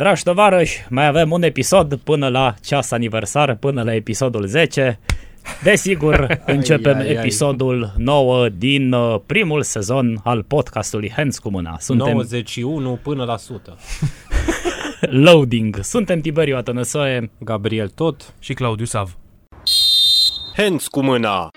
Dragi tovarăși, mai avem un episod până la ceas aniversar, până la episodul 10. Desigur, începem ai, ai. episodul 9 din uh, primul sezon al podcastului Hands cu mâna. Suntem 91 până la 100. loading. Suntem Tiberiu Atănăsoe. Gabriel tot. și Claudiu Sav. Hands cu mâna.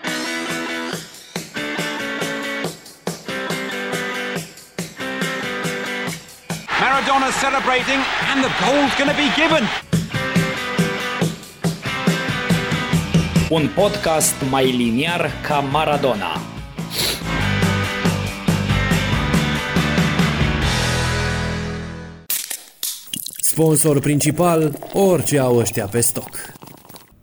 Maradona celebrating, and the goal's going to be given. Un podcast mai liniar ca Maradona. Sponsor principal, orice au ăștia pe stoc.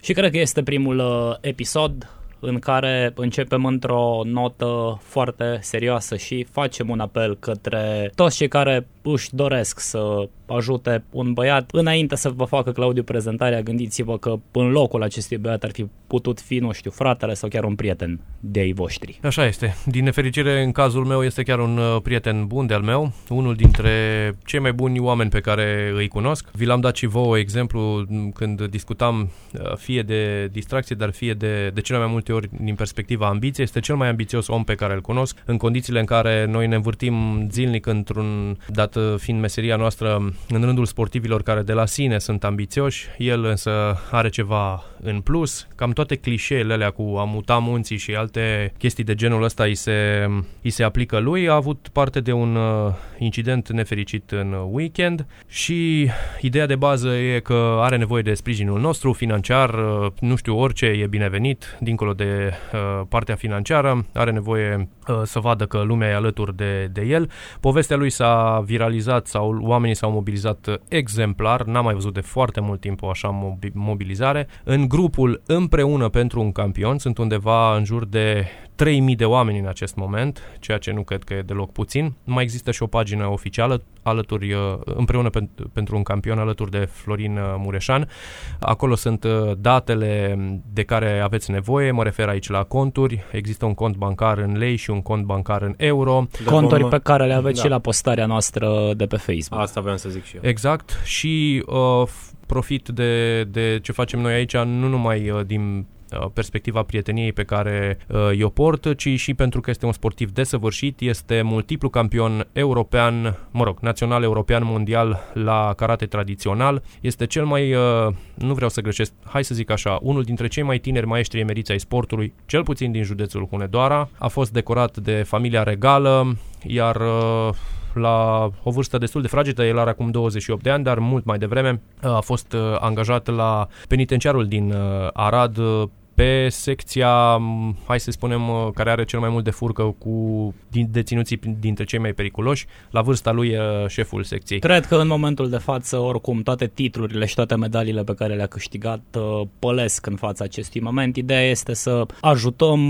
Și cred că este primul uh, episod în care începem într-o notă foarte serioasă și facem un apel către toți cei care își doresc să ajute un băiat. Înainte să vă facă Claudiu prezentarea, gândiți-vă că în locul acestui băiat ar fi putut fi, nu știu, fratele sau chiar un prieten de ai voștri. Așa este. Din nefericire, în cazul meu, este chiar un uh, prieten bun de-al meu, unul dintre cei mai buni oameni pe care îi cunosc. Vi l-am dat și vouă exemplu m, când discutam uh, fie de distracție, dar fie de, de cele mai multe ori din perspectiva ambiției. Este cel mai ambițios om pe care îl cunosc, în condițiile în care noi ne învârtim zilnic într-un, dat uh, fiind meseria noastră, în rândul sportivilor care de la sine sunt ambițioși, el însă are ceva în plus. Cam toate clișeele alea cu a muta munții și alte chestii de genul ăsta îi se, îi se aplică lui. A avut parte de un uh, incident nefericit în weekend și ideea de bază e că are nevoie de sprijinul nostru financiar, uh, nu știu, orice e binevenit, dincolo de uh, partea financiară, are nevoie uh, să vadă că lumea e alături de, de el. Povestea lui s-a viralizat sau oamenii s-au mobilizat uh, exemplar, n-am mai văzut de foarte mult timp o așa mobi- mobilizare. În grupul Împreună pentru un campion sunt undeva în jur de 3000 de oameni în acest moment, ceea ce nu cred că e deloc puțin. Mai există și o pagină oficială alături, uh, împreună pen- pentru un campion alături de Florin uh, Mureșan. Acolo sunt uh, datele de care aveți nevoie, mă refer aici la conturi. Există un cont bancar în lei și un cont bancar în euro. Conturi vom- pe care le aveți da. și la postarea noastră de pe Facebook. Asta vreau să zic și eu. Exact și uh, f- profit de, de ce facem noi aici, nu numai uh, din uh, perspectiva prieteniei pe care uh, eu port, ci și pentru că este un sportiv desăvârșit, este multiplu campion european, mă rog, național, european, mondial la karate tradițional, este cel mai, uh, nu vreau să greșesc, hai să zic așa, unul dintre cei mai tineri maestri emeriți ai sportului, cel puțin din județul Hunedoara, a fost decorat de familia regală, iar uh, la o vârstă destul de fragedă, el are acum 28 de ani, dar mult mai devreme uh, a fost uh, angajat la penitenciarul din uh, Arad uh, pe secția, m, hai să spunem, uh, care are cel mai mult de furcă cu din deținuții dintre cei mai periculoși. La vârsta lui e șeful secției. Cred că în momentul de față, oricum, toate titlurile și toate medaliile pe care le-a câștigat uh, pălesc în fața acestui moment. Ideea este să ajutăm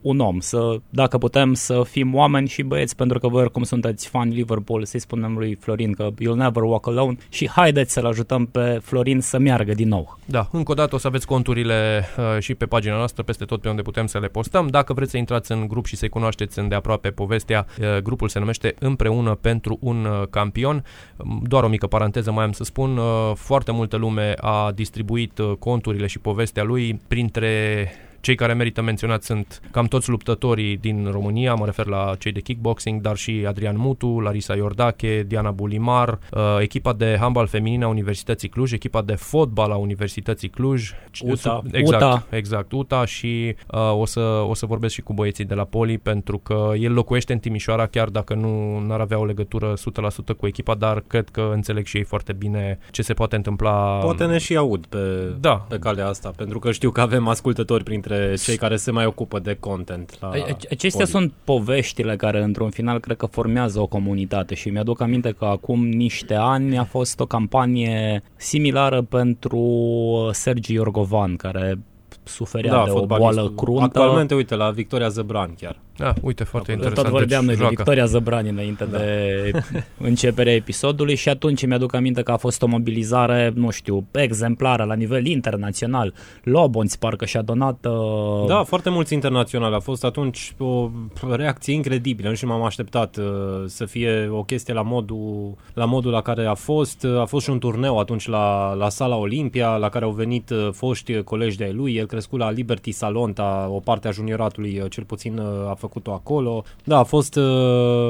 un om, să, dacă putem, să fim oameni și băieți, pentru că voi oricum sunteți fan Liverpool, să-i spunem lui Florin că you'll never walk alone și haideți să-l ajutăm pe Florin să meargă din nou. Da, încă o dată o să aveți conturile uh, și pe pagina noastră, peste tot pe unde putem să le postăm. Dacă vreți să intrați în grup și să-i cunoașteți îndeaproape povestea, uh, grupul se numește Împreună pentru un uh, campion. Um, Doar o mică paranteză mai am să spun, uh, foarte multă lume a distribuit uh, conturile și povestea lui printre cei care merită menționat sunt cam toți luptătorii din România, mă refer la cei de kickboxing, dar și Adrian Mutu, Larisa Iordache, Diana Bulimar, uh, echipa de handbal feminin a Universității Cluj, echipa de fotbal a Universității Cluj, UTA. exact, UTA. exact, UTA și uh, o, să, o să vorbesc și cu băieții de la Poli pentru că el locuiește în Timișoara chiar dacă nu ar avea o legătură 100% cu echipa, dar cred că înțeleg și ei foarte bine ce se poate întâmpla. Poate ne și aud pe, Da. pe calea asta, pentru că știu că avem ascultători printre cei care se mai ocupă de content la Ac- Acestea Poli. sunt poveștile care, într-un final, cred că formează o comunitate și mi-aduc aminte că acum niște ani a fost o campanie similară pentru Sergi Iorgovan, care suferea de o fotbalistul. boală cruntă. Actualmente, uite, la Victoria Zăbran chiar. Da, uite, foarte Tot interesant. vorbeam noi deci, de joacă. Victoria Zăbrani înainte Da. de începerea episodului și atunci mi-aduc aminte că a fost o mobilizare, nu știu, exemplară la nivel internațional. Lobonț parcă și-a donat... Uh, Da, foarte mulți internaționali. A fost atunci o reacție incredibilă. Nu știu, m-am așteptat uh, să fie o chestie la modul, la modul la care a fost. A fost și un turneu atunci la, la Sala Olimpia, la care au venit uh, foști colegi de-ai lui. El crescut la Liberty Salonta, o parte a junioratului, uh, cel puțin uh, a făcut-o acolo. Da, a fost uh,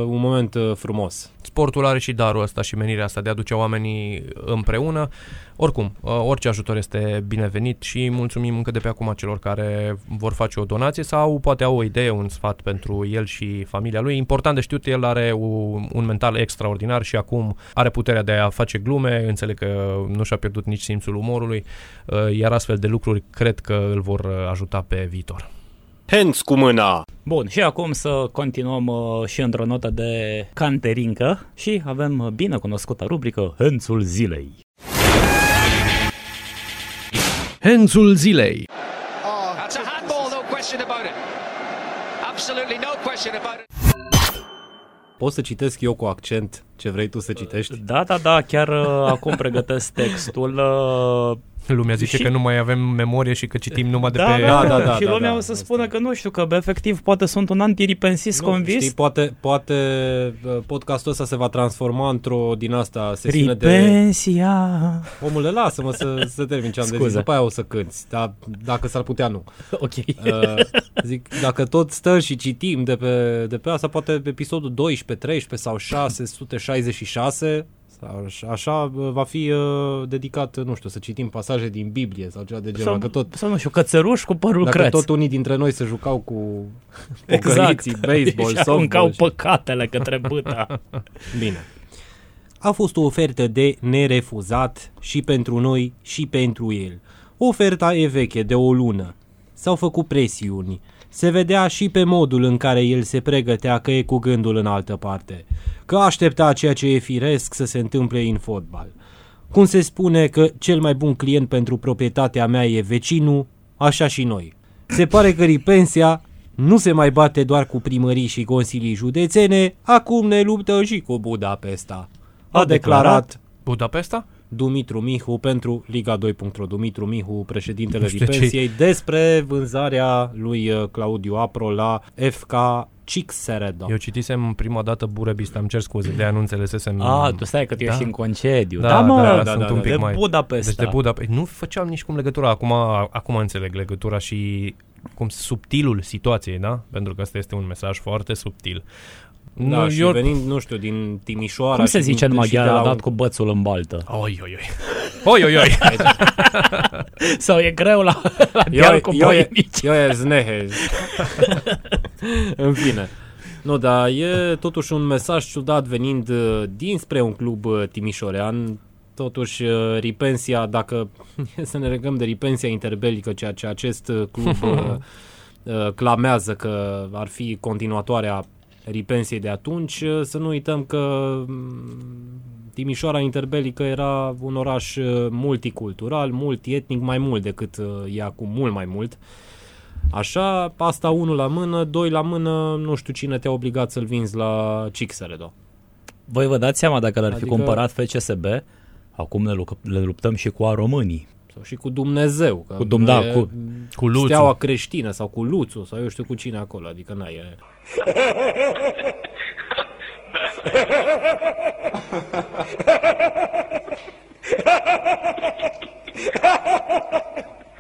un moment uh, frumos. Sportul are și darul ăsta și menirea asta de a aduce oamenii împreună. Oricum, uh, orice ajutor este binevenit și mulțumim încă de pe acum celor care vor face o donație sau poate au o idee, un sfat pentru el și familia lui. Important de știut, el are un, un mental extraordinar și acum are puterea de a face glume, înțeleg că nu și-a pierdut nici simțul umorului, uh, iar astfel de lucruri cred că îl vor uh, ajuta pe viitor. Hands cu mâna. Bun, și acum să continuăm uh, și într-o notă de canterincă și avem uh, bine cunoscuta rubrică Hențul zilei. Hențul zilei. That's a handball, no question about it. Absolutely no question about it. Pot să citesc eu cu accent ce vrei tu să citești? Da, da, da, chiar uh, acum pregătesc textul. Uh, Lumea zice Și- că nu mai avem memorie și că citim numai de da, pe... da, da, da, și da, lumea da, o să asta spună e. că nu știu, că bă, efectiv poate sunt un antiripensist Nu, convins. Știi, poate, poate uh, podcastul ăsta se va transforma într-o din asta sesiune de... Ripensia. Omule, lasă-mă să, să termin ce am de zis, Scuze. după aia o să cânti, dar dacă s-ar putea, nu. Ok. Uh, zic, dacă tot stăm și citim de pe, de pe asta, poate episodul 12, 13 sau 666, sau așa, așa uh, va fi uh, dedicat, nu știu, să citim pasaje din Biblie sau ceva de genul. Sau, Dacă tot, sau nu știu, cățăruș cu părul dacă creț. tot unii dintre noi se jucau cu exact. pocăriții, baseball, și aruncau softball. păcatele către bâta. Bine. A fost o ofertă de nerefuzat și pentru noi și pentru el. Oferta e veche de o lună. S-au făcut presiuni. Se vedea și pe modul în care el se pregătea că e cu gândul în altă parte. Că aștepta ceea ce e firesc să se întâmple în fotbal. Cum se spune că cel mai bun client pentru proprietatea mea e vecinul, așa și noi. Se pare că ripensia nu se mai bate doar cu primării și consilii județene, acum ne luptă și cu Budapesta. A declarat Budapesta? Dumitru Mihu pentru Liga 2.ro. Dumitru Mihu, președintele Nu știu ce- Ripensiei, despre vânzarea lui uh, Claudiu Apro la FK Cixeredo. Eu citisem prima dată Burebista, îmi cer scuze, de nu înțelesesem... A, tu stai că tu Da. ești în concediu. Da, Da, mă, da, da, sunt da, un da. pic de mai... Budapesta. Deci de Budapesta. Nu făceam nici cum legătura. Acum, acum înțeleg legătura și cum subtilul situației, da? Pentru că ăsta este un mesaj foarte subtil. Da, Nu, și eu... venind, nu știu, din Timișoara... Cum se și zice din, în și de maghiară, la a dat un- cu bățul în baltă? Oi, oi, oi. Oi, oi, oi. Sau e greu la, la Eu, chiar cu eu, băi e, mici? eu e znehez. În fine. Nu, dar e totuși un mesaj ciudat venind uh, dinspre un club uh, timișorean. Totuși, uh, Ripensia, dacă e să ne legăm de Ripensia interbelică, ceea ce acest uh, club uh, uh, clamează că ar fi continuatoarea Ripensiei de atunci, uh, să nu uităm că mm, Timișoara interbelică era un oraș uh, multicultural, multietnic, mai mult decât uh, e acum, mult mai mult. Așa, asta unul la mână, doi la mână, nu știu cine te-a obligat să-l vinzi la Cixeredo. Voi vă dați seama dacă l-ar fi Adică- cumpărat FCSB, acum ne, luc- le luptăm și cu a românii. Sau și cu Dumnezeu. Că Cu Dum- da, e cu- Cu Luțu. Steaua creștină sau cu Luțu sau eu știu cu cine acolo, adică n e...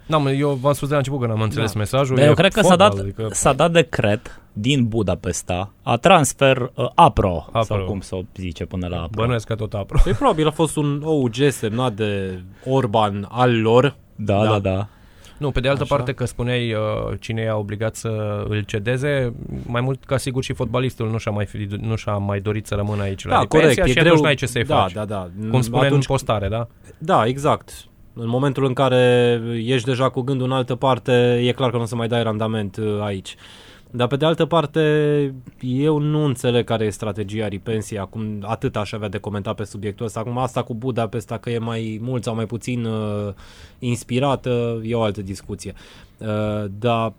Da, mă, eu v-am spus de la început că n-am înțeles Da. mesajul. Dar E eu cred că s-a fotbal, dat, Adică... s-a dat decret din Budapesta a transfer uh, APRO, APRO. sau cum să o zice până la APRO. Bănuiesc că tot apro. Păi probabil a fost un OUG semnat de Orban al lor. Da, da, da. da. Nu, pe de altă Așa. parte că spuneai uh, cine i-a obligat să îl cedeze, mai mult ca sigur și fotbalistul nu și-a mai, fi, nu și-a mai dorit să rămână aici la Da, Ripensia corect, e și greu. atunci n-ai ce să-i da, faci. da, da. Cum spune Atunci, în postare, da? Da, exact. În momentul în care ești deja cu gândul în altă parte, e clar că nu o să mai dai randament uh, aici. Dar pe de altă parte, eu nu înțeleg care e strategia Ripensiei. Acum atât aș avea de comentat pe subiectul ăsta. Acum asta cu Budapesta, că e mai mult sau mai puțin uh, inspirată, e o altă discuție. Uh, dar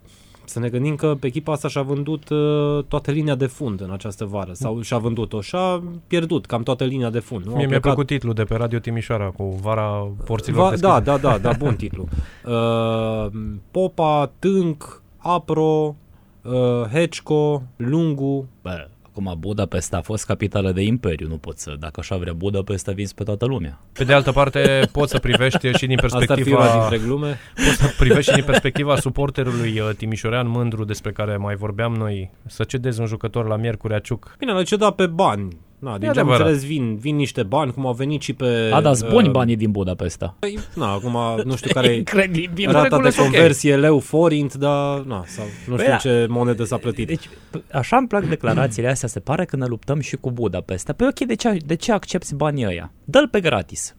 să ne gândim că echipa asta și-a vândut uh, toată linia de fund în această vară. Sau și-a vândut-o și-a pierdut cam toată linia de fund. Nu? Au Mie mi-a plecat- plăcut titlul de pe Radio Timișoara cu Vara Porților Va, Deschise. da, da, da, da, bun titlu. Uh, Popa, Tânc, Apro, uh, Hecco, Lungu. Bă, acum Budapesta a fost capitală de imperiu, nu pot să, dacă așa vrea Budapesta, vinzi pe toată lumea. Pe de altă parte, poți să privești și din Asta ar fi perspectiva... una dintre glume. Poți să privești și din perspectiva suporterului uh, timișorean mândru despre care mai vorbeam noi, să cedezi un jucător la Miercurea Ciuc. Bine, l-a cedat pe bani. Na, din ce am adevărat. înțeles, vin, vin niște bani, cum au venit și pe... A dat buni uh, banii din Budapesta. Păi, na, acum nu știu care e Incredibil. rata regulă de sunt ok. conversie leu forint, dar na, sau nu Păi știu da. ce monedă s-a plătit. Deci, p- așa îmi plac declarațiile astea, se pare că ne luptăm și cu Budapesta. Păi ok, de ce, de ce accepti banii ăia? Dă-l pe gratis.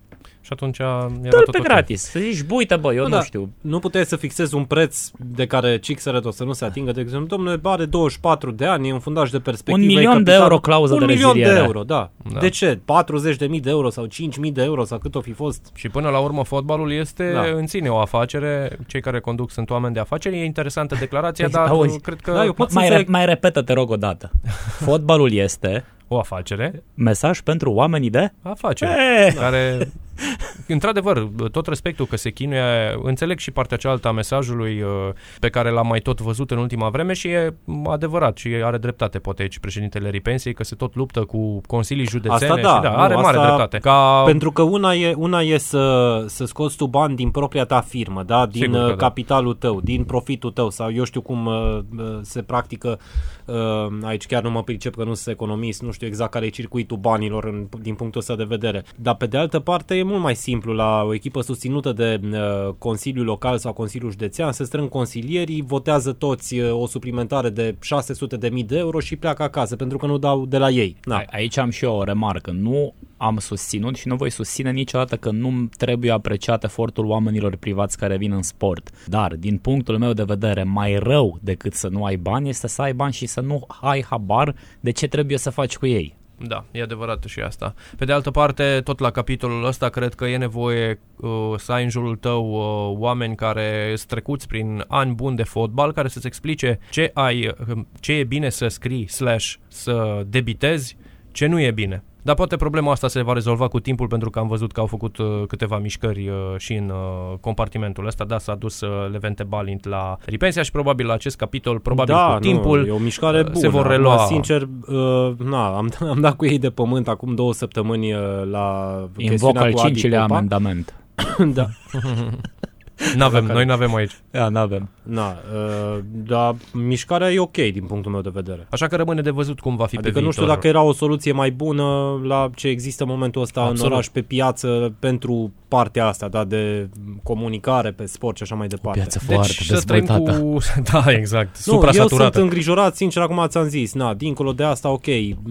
Și atunci era Dă-l tot pe ok. gratis. Să zici, bă, uite bă, eu nu, da, știu. Nu puteai să fixezi un preț de care Cixeret o să nu se atingă, de exemplu, domnule, are 24 de ani, e un fundaj de perspectivă. Un e milion de capital- euro clauză un de milion de reziliere. euro, da. Da. De ce? 40.000 de euro sau 5.000 de euro sau cât o fi fost? Și până la urmă fotbalul este Da. în sine o afacere, cei care conduc sunt oameni de afaceri, e interesantă declarația, Păi, dar auzi, cred că da, eu pot să mai, re- înțeleg- mai repetă, te rog, o dată. Fotbalul este o afacere, mesaj pentru oamenii de... afacere, Eh! care, într-adevăr, tot respectul că se chinuie, înțeleg și partea cealaltă a mesajului uh, pe care l-am mai tot văzut în ultima vreme și e adevărat și are dreptate, poate aici președintele Ripensiei, că se tot luptă cu consilii județene Asta da, și da, nu, are mare asta- dreptate. Ca Pentru că una e, una e să, să scoți tu bani din propria ta firmă, da? din Sigur că uh, da. capitalul tău, din profitul tău sau eu știu cum uh, uh, se practică, uh, aici chiar nu mă pricep că nu sunt economist, nu știu exact care e circuitul banilor în, din punctul ăsta de vedere. Dar pe de altă parte e mult mai simplu la o echipă susținută de uh, Consiliul Local sau Consiliul Județean, se strâng consilierii, votează toți uh, o suplimentare de 600 de mii de euro și pleacă acasă pentru că nu dau de la ei. Da. Da. Aici am și eu o remarcă. Nu am susținut și nu voi susține niciodată că nu trebuie apreciat efortul oamenilor privați care vin în sport. Dar, din punctul meu de vedere, mai rău decât să nu ai bani este să ai bani și să nu ai habar de ce trebuie să faci cu ei. Da, e adevărat și asta. Pe de altă parte, tot la capitolul ăsta, cred că e nevoie uh, să ai în jurul tău uh, oameni care sunt trecuți prin ani buni de fotbal, care să-ți explice ce ai, uh, ce e bine să scrii slash să debitezi, ce nu e bine. Dar poate problema asta se va rezolva cu timpul pentru că am văzut că au făcut uh, câteva mișcări uh, și în uh, compartimentul ăsta. Da, s-a dus uh, Levente Balint la Ripensia și probabil la acest capitol, probabil da, cu timpul, nu, e o mișcare uh, bună. se vor Acum, relua. sincer, uh, na, am, am dat cu ei de pământ acum două săptămâni uh, la Invoc chestiunea al cu Adi cincilea Popa. amendament. da, N-avem, noi n-avem aici. Da, n-avem. na, uh, dar mișcarea e ok din punctul meu de vedere. Așa că rămâne de văzut cum va fi Adică pe nu viitor. știu dacă era o soluție mai bună la ce există în momentul ăsta Absolut. în oraș pe piață pentru partea asta, da, de comunicare pe sport și așa mai departe. Piață foarte deci să trăim dezvoltată. cu... Da, exact. Nu, eu sunt Supra-saturată. îngrijorat, sincer, acum ți-am zis, na, dincolo de asta, ok,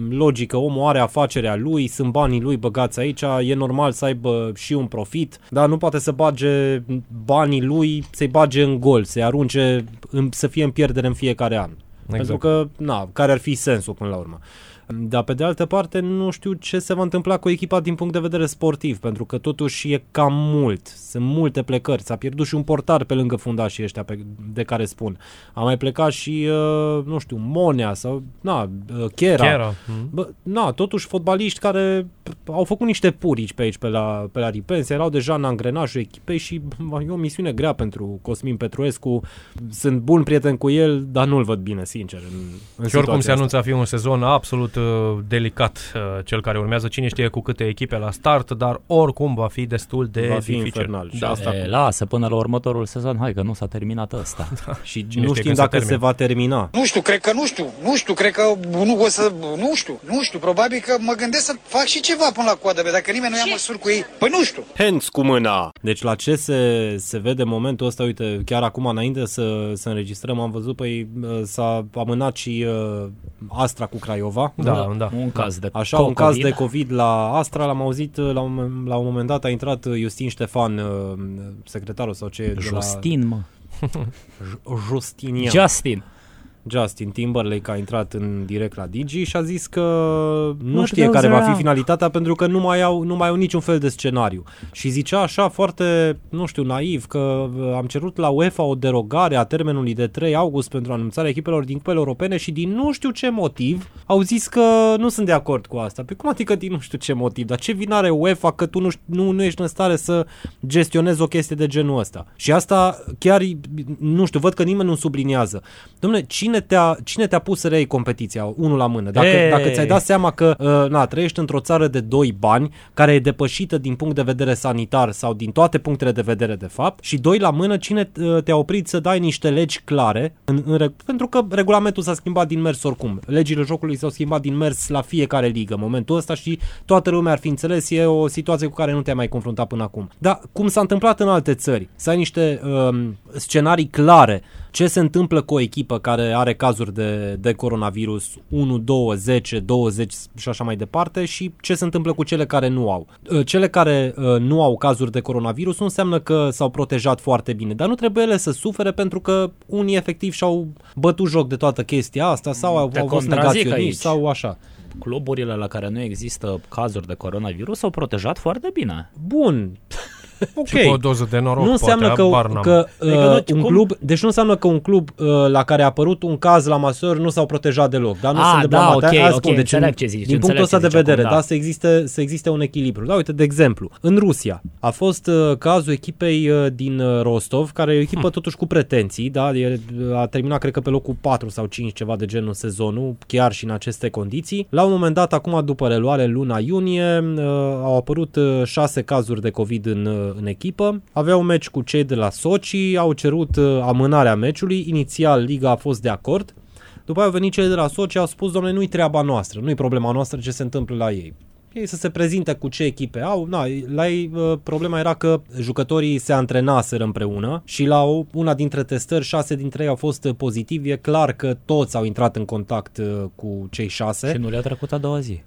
logică, omul are afacerea lui, sunt banii lui băgați aici, e normal să aibă și un profit, dar nu poate să bage banii lui, să-i bage în gol, să-i arunce, în, să fie în pierdere în fiecare an. Exact. Pentru că, na, care ar fi sensul până la urmă? Dar pe de altă parte nu știu ce se va întâmpla cu echipa din punct de vedere sportiv, pentru că totuși e cam mult. Sunt multe plecări. S-a pierdut și un portar pe lângă fundașii ăștia pe, de care spun. A mai plecat și, uh, nu știu, Monea sau, na, uh, Chera. Chiar, mm. Bă, na, totuși fotbaliști care p- au făcut niște purici pe aici, pe la, pe la Ripense, erau deja în angrenajul echipei și bă, e o misiune grea pentru Cosmin Petruescu. Sunt bun prieten cu el, dar nu-l văd bine, sincer. În, în Și oricum se situația anunță a fi un sezon absolut uh, delicat uh, cel care urmează. Cine știe cu câte echipe la start, dar oricum va fi destul de Va fi dificil. infernal. Și Da. asta- E, lasă până la următorul sezon, hai că nu s-a terminat ăsta. asta. Și Cine nu știe știm când se dacă se termină. va termina. Nu știu, cred că nu știu, nu știu, cred că nu o să, nu știu, nu știu, probabil că mă gândesc să fac și ceva până la coadă, bă, dacă nimeni nu ia măsuri cu ei, păi nu știu. Hands cu mâna. Deci la ce se, se vede în momentul ăsta, uite, chiar acum înainte să, să înregistrăm, am văzut, păi s-a amânat și uh, Astra cu Craiova. Da, da. Un caz de Așa, un caz COVID. de COVID la Astra, l-am auzit la un, la un moment dat, a intrat Justin Ștefan, uh, secretarul sau ce e de la... Justin, mă. Justinian. Justin. Justin Timberlake a intrat în direct la Digi și a zis că nu What știe goes care va fi around? finalitatea pentru că nu mai au, nu mai au niciun fel de scenariu. Și zicea așa foarte, nu știu, naiv că uh, am cerut la UEFA o derogare a termenului de 3 august pentru anunțarea echipelor din cupele europene și din nu știu ce motiv au zis că nu sunt de acord cu asta. Pe cum adică din nu știu ce motiv? Dar ce vină are UEFA că tu nu, ș- nu, nu ești în stare să gestionezi o chestie de genul ăsta? Și asta chiar, nu știu, văd că nimeni nu subliniază. Dom'le, cine te-a, cine te-a pus să reiei competiția, unul la mână? Dacă, Ei. dacă ți-ai dat seama că uh, na, trăiești într-o țară de doi bani, care e depășită din punct de vedere sanitar sau din toate punctele de vedere de fapt, și doi la mână, cine uh, te-a oprit să dai niște legi clare, în, în, reg- pentru că regulamentul s-a schimbat din mers oricum. Legile jocului s-au schimbat din mers la fiecare ligă în momentul ăsta și toată lumea ar fi înțeles, e o situație cu care nu te-ai mai confruntat până acum. Dar cum s-a întâmplat în alte țări, să ai niște um, scenarii clare ce se întâmplă cu o echipă care are cazuri de, de coronavirus 1, 2, 10, 20 și așa mai departe și ce se întâmplă cu cele care nu au. Uh, Cele care uh, nu au cazuri de coronavirus nu înseamnă că s-au protejat foarte bine, dar nu trebuie ele să sufere pentru că unii efectiv și-au bătut joc de toată chestia asta sau au, Te au fost contrazic negaționiști aici. sau așa. Cluburile la care nu există cazuri de coronavirus s-au protejat foarte bine. Bun. Ok. Și cu o doză de noroc, nu înseamnă poate, că, habar n-am. că uh, Adică nu- un cum? club, deci nu înseamnă că un club uh, la care a apărut un caz la masor nu s-au protejat deloc, dar nu Ah, sunt de da, blamat. ok, Aia ok, spun, deci înțeleg în- ce zici, Din punctul înțeleg ăsta ce de zici vedere, acum, da, da. să existe, să existe un echilibru. Da, uite, de exemplu, în Rusia a fost uh, cazul echipei uh, din uh, Rostov, care e o echipă totuși cu pretenții, da, e, a terminat cred că pe locul 4 sau 5 ceva de genul sezonul, chiar și în aceste condiții. La un moment dat, acum după reluare în luna iunie, uh, au apărut uh, șase cazuri de COVID în, uh, în echipă. Aveau un meci cu cei de la Sochi, au cerut uh, amânarea meciului. Inițial, liga a fost de acord. După aia au venit cei de la Sochi, au spus, domnule, nu-i treaba noastră, nu-i problema noastră ce se întâmplă la ei. Ei să se prezinte cu ce echipe au. Na, la ei uh, problema era că jucătorii se antrenaseră împreună și la o, una dintre testări, șase dintre ei au fost uh, pozitivi. E clar că toți au intrat în contact uh, cu cei șase. Și nu le-a trecut a doua zi.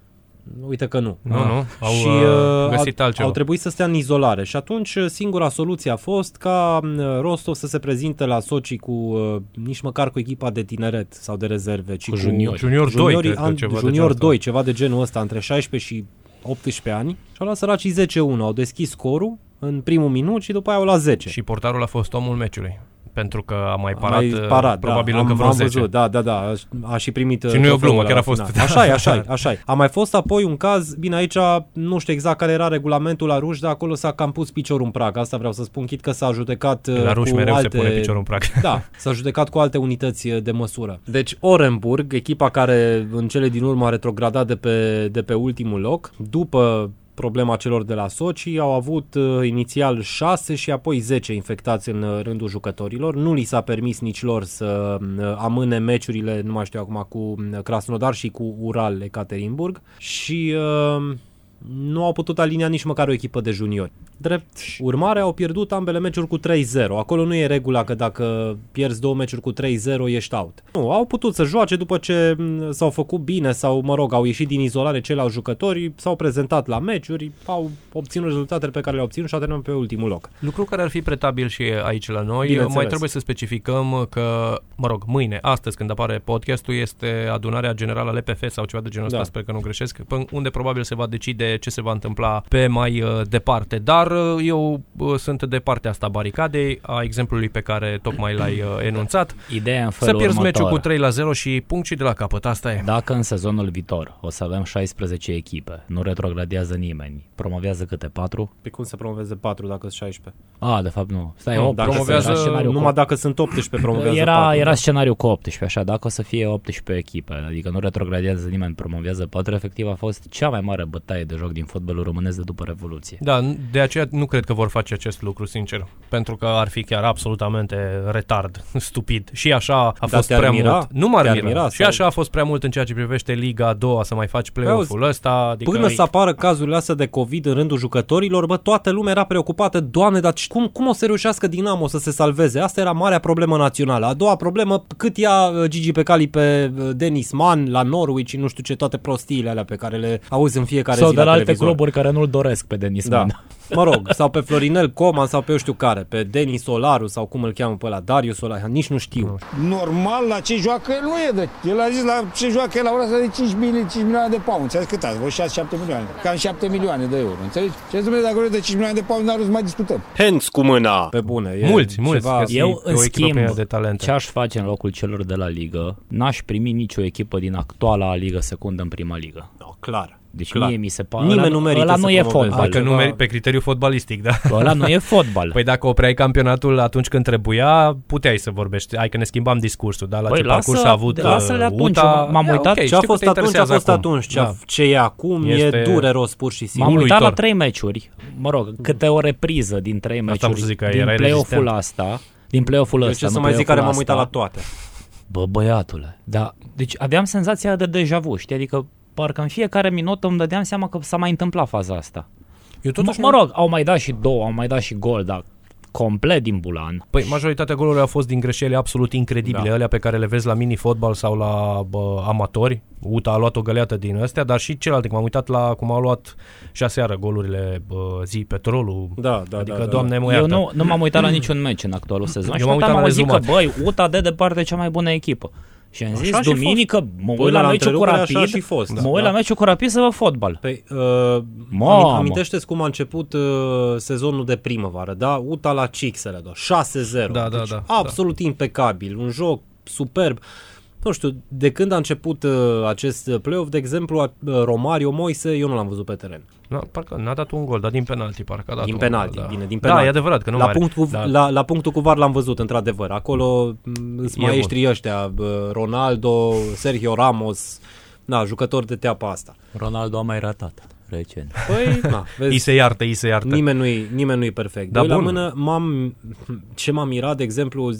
Uite că nu. Nu, nu, au, și uh, uh, găsit au, altceva. au trebuit să stea în izolare și atunci uh, singura soluție a fost ca uh, Rostov să se prezinte la Sochi cu uh, nici măcar cu echipa de tineret sau de rezerve, ci Cu juniori. Junior 2, juniorii cred că an- ceva de junior genul ăsta. 2, ceva de genul ăsta, între 16 și 18 ani. Și au luat săracii 10-1, au deschis scorul în primul minut și după aia au la 10. Și portarul a fost omul meciului. Pentru că a mai A parat, mai uh, parat probabil da, încă am, vreo am 10. Văzut, da, da, da, a, a și primit Și nu e o trofeul glumă, ăla chiar la a fost. final. Așa e, așa e, așa e. A mai fost apoi un caz, bine aici nu știu exact care era regulamentul la ruși, dar acolo s-a cam pus piciorul în prag. Asta vreau să spun, chit că s-a judecat uh, La ruși cu mereu alte... se pune piciorul în prag. Da, s-a judecat cu alte unități uh, de măsură. Deci Orenburg, echipa care în cele din urmă a retrogradat de pe, de pe ultimul loc, după problema celor de la Sochi, au avut uh, inițial 6 și apoi 10 infectați în uh, rândul jucătorilor. Nu li s-a permis nici lor să uh, amâne meciurile, nu mai știu acum, cu uh, Krasnodar și cu Ural Ekaterinburg și uh, nu au putut alinia nici măcar o echipă de juniori. Drept urmare, au pierdut ambele meciuri cu 3-0. Acolo nu e regula că dacă pierzi două meciuri cu 3-0 ești out. Nu, au putut să joace după ce m, s-au făcut bine sau, mă rog, au ieșit din izolare ceilalți jucători, s-au prezentat la meciuri, au obținut rezultatele pe care le-au obținut și au terminat pe ultimul loc. Lucru care ar fi pretabil și aici la noi, Bineînțeles. mai trebuie să specificăm că, mă rog, mâine, astăzi când apare podcastul, este adunarea generală a LPF sau ceva de genul ăsta, Da. sper că nu greșesc, până unde probabil se va decide ce se va întâmpla pe mai uh, departe. Dar uh, eu uh, sunt de partea asta a baricadei, a exemplului pe care tocmai l-ai uh, enunțat. Ideea în Să felul pierzi următor. meciul cu 3 la 0 și punct și de la capăt, asta e. Dacă în sezonul viitor o să avem 16 echipe, nu retrogradează nimeni, promovează câte? 4? Pe cum să promoveze 4 dacă sunt 16? Ah, de fapt nu. Stai, Nu, 8, dacă promovează era scenariu cu... Numai dacă sunt 18 promovează era, 4. era scenariu cu 18, așa, dacă o să fie 18 echipe, adică nu retrogradează nimeni, promovează 4, efectiv a fost cea mai mare bătaie de joc din fotbalul românesc de după Revoluție. Da, de aceea nu cred că vor face acest lucru, sincer. Pentru că ar fi chiar absolutamente retard, stupid. Și așa a Dar fost te-ar prea mira? mult. Nu m-ar Te-ar mira. mira Și sau- așa a fost prea mult în ceea ce privește Liga a doua să mai faci play-off-ul ăsta. Adică Până să apară cazurile astea de COVID în rândul jucătorilor, bă, toată lumea era preocupată, doamne, dar cum, cum o să reușească Dinamo să se salveze? Asta era marea problemă națională. A doua problemă, cât ia uh, Gigi pe cali pe uh, Denis Mann la Norwich și nu știu ce, toate prostiile alea pe care le auzi în fiecare Sau zi de la alte televizor. cluburi care nu-l doresc pe Denis Da. Man. Mă rog, sau pe Florinel Coman sau pe eu știu care, pe Denis Solaru sau cum îl cheamă pe ăla, Darius Solaru, nici nu știu. Normal, la ce joacă el nu e de... El a zis la ce joacă el la ora asta de 5, mili, 5 milioane de pound. Ți-a zis cât ați? Vreo 6-7 milioane. Cam 7 milioane de euro. Înțelegi? Ce zice, dacă vreau de 5 milioane de pound, n-ar să mai discutăm. Hands cu mâna. Pe bune. E Mulți, mulți. Ceva... că sunt Eu, o în echipă schimb, plină de talente. ce aș face în locul celor de la ligă, n-aș primi nicio echipă din actuala ligă secundă în prima ligă. No, clar. Deci clar. mie mi se pare... Nimeni ăla, nu merită ăla să nu e promoveze. fotbal. Că nu Ceva- meri pe criteriu fotbalistic, da. Ăla nu e fotbal. Păi dacă opreai campionatul atunci când trebuia, puteai să vorbești. Hai că ne schimbam discursul, dar la Păi ce parcurs lasă- a avut lasă-le uh, atunci, UTA, m-am Ia, uitat. ok, Ce știu a că fost te atunci, a interesează fost acum. atunci. Ce, Da. ce e acum Este- e dureros pur și simplu. M-am uitat la uluitor. trei meciuri, mă rog, câte o repriză din trei am meciuri vrut să zic că din erai play-off-ul rezistent. asta, din play-off-ul Eu ăsta, ce să nu mai zic care m-am play-off-ul uitat la ăsta. toate. Bă, băiatule, da, deci aveam senzația de deja vu, știi, adică parcă în fiecare minut îmi dădeam seama că s-a mai întâmplat faza asta. Eu totuși mă, mă rog, au mai dat și două, au mai dat și gol, dar complet din bulan. Păi majoritatea golurilor au fost din greșeli absolut incredibile, Da. alea pe care le vezi la mini-fotbal sau la bă, amatori. UTA a luat o găleată din astea, dar și celelalte, că m-am uitat la cum au luat și aseară golurile bă, zi, petrolul. Da, da, adică, da, da. doamne, mă Eu iartă. nu, nu m-am uitat la niciun meci în actualul sezon Eu și m-am m-am uitat la auzit că, rezumat. băi, UTA de departe cea mai bună echipă. Și am Așa zis, și duminică, mă uit Până la la meciul cu întrerupere așa Rapid, și fost. mă uit Da. la meciul cu Rapid să văd fotbal. Păi, uh, Mamă. ami- amintește-ți cum a început uh, sezonul de primăvară, da? UTA la Cixele, da? 6-0. Da, da, deci, da, Absolut impecabil, un joc superb. Nu știu, de când a început uh, acest play-off, de exemplu, a- uh, Romario Moise, eu nu l-am văzut pe teren. Na, parcă n-a dat un gol, dar din penalti parcă a dat din un penalti, gol, da. bine, din Da, penalti. e adevărat că nu la, mai are. punctul, Da. la, la punctul cu VAR l-am văzut, într-adevăr. Acolo mm, sunt E maestrii ăștia, bă, Ronaldo, Sergio Ramos, na, jucători de teapa asta. Ronaldo a mai ratat recent. Păi, na, vezi, Îi se iartă, îi se iartă. Nimeni nu-i, nimeni nu-i perfect. Da, Doi la bun. mână, m-am, ce m-am mirat, de exemplu, uh,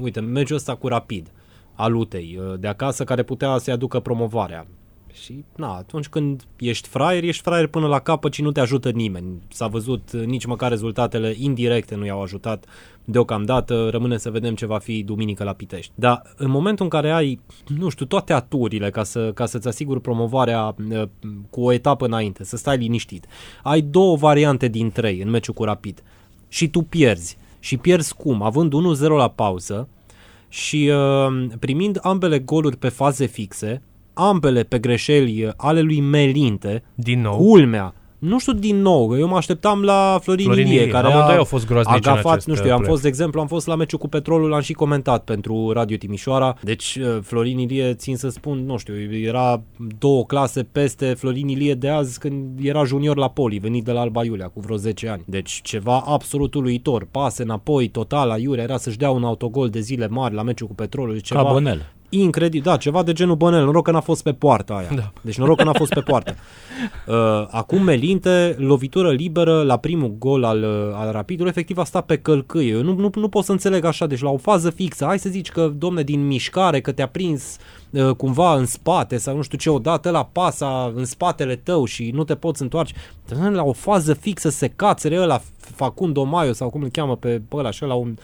uite, meciul ăsta cu Rapid, al Utei, uh, de acasă, care putea să-i aducă promovarea. Și, na, atunci când ești fraier, ești fraier până la capăt și nu te ajută nimeni. S-a văzut uh, nici măcar rezultatele indirecte nu i-au ajutat deocamdată. Rămâne să vedem ce va fi duminică la Pitești. Dar în momentul în care ai, nu știu, toate aturile ca, să, ca să-ți asiguri promovarea uh, cu o etapă înainte, să stai liniștit. Ai două variante din trei în meciul cu Rapid și tu pierzi. Și pierzi cum? Având 1-0 la pauză și uh, primind ambele goluri pe faze fixe, ambele pe greșeli uh, ale lui Melinte, Din nou. culmea, nu știu din nou, eu mă așteptam la Florin, Florin Ilie, Ilie. care Amândoi a, au fost groaznici a în gafat, acest, nu știu, eu am uh, fost, de exemplu, am fost la meciul cu Petrolul, l-am și comentat pentru Radio Timișoara, deci uh, Florin Ilie, țin să spun, nu știu, era două clase peste Florin Ilie de azi când era junior la Poli, venit de la Alba Iulia cu vreo 10 ani. Deci ceva absolut uluitor, pase înapoi, total la Iurea, era să-și dea un autogol de zile mari la meciul cu Petrolul, deci ceva Ca Bănel. Incredibil, da, ceva de genul Bănel, noroc că n-a fost pe poartă aia. Da. Deci noroc că n-a fost pe poartă. Uh, acum Melinte, lovitură liberă la primul gol al, uh, al Rapidului, efectiv a stat pe călcâie. Eu nu, nu, nu pot să înțeleg așa, deci la o fază fixă, hai să zici că, domne, din mișcare, că te-a prins uh, cumva în spate sau nu știu ce, odată la pasa în spatele tău și nu te poți întoarce. Domne, La o fază fixă se cațere ăla Facundo Maio sau cum îl cheamă pe, pe ăla și ăla un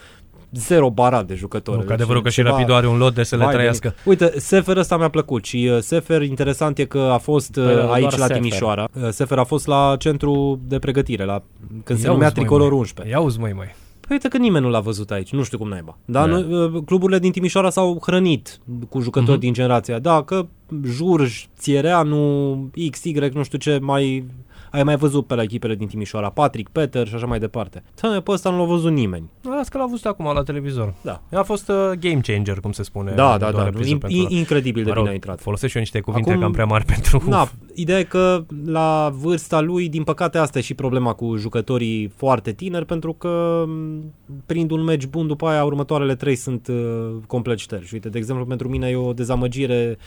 zero barat de jucători. Nu, că adevărul că și Ceva- Rapidul are un lot de să le Vai de trăiască. mine. Uite, Sefer ăsta mi-a plăcut și uh, Sefer, interesant e că a fost uh, Păi, doar aici la Sefer. Timișoara. Uh, Sefer a fost la centru de pregătire, la când se Ia numea uzi, măi, Tricolor măi. 11. Ia uzi, măi, măi. Păi uite că nimeni nu l-a văzut aici, nu știu cum naiba. Dar Da. noi, uh, cluburile din Timișoara s-au hrănit cu jucători Mhm. din generația. Da, că Jurj, Țiereanu, XY, nu știu ce, mai ai mai văzut pe la echipele din Timișoara, Patrick, Peter și așa mai departe. Doamne, pe ăsta nu l-a văzut nimeni. Las că l-a văzut acum la televizor. Da. A fost uh, game changer, cum se spune. Da, da, doar da, repriză in, pentru- in, incredibil de Mă bine rog, a intrat. Folosesc și eu niște cuvinte Acum- cam prea mari pentru... Da, ideea e că la vârsta lui, din păcate, asta e și problema cu jucătorii foarte tineri, pentru că m, prind un meci bun, după aia următoarele trei sunt uh, complet șterși. Uite, de exemplu, pentru mine e o dezamăgire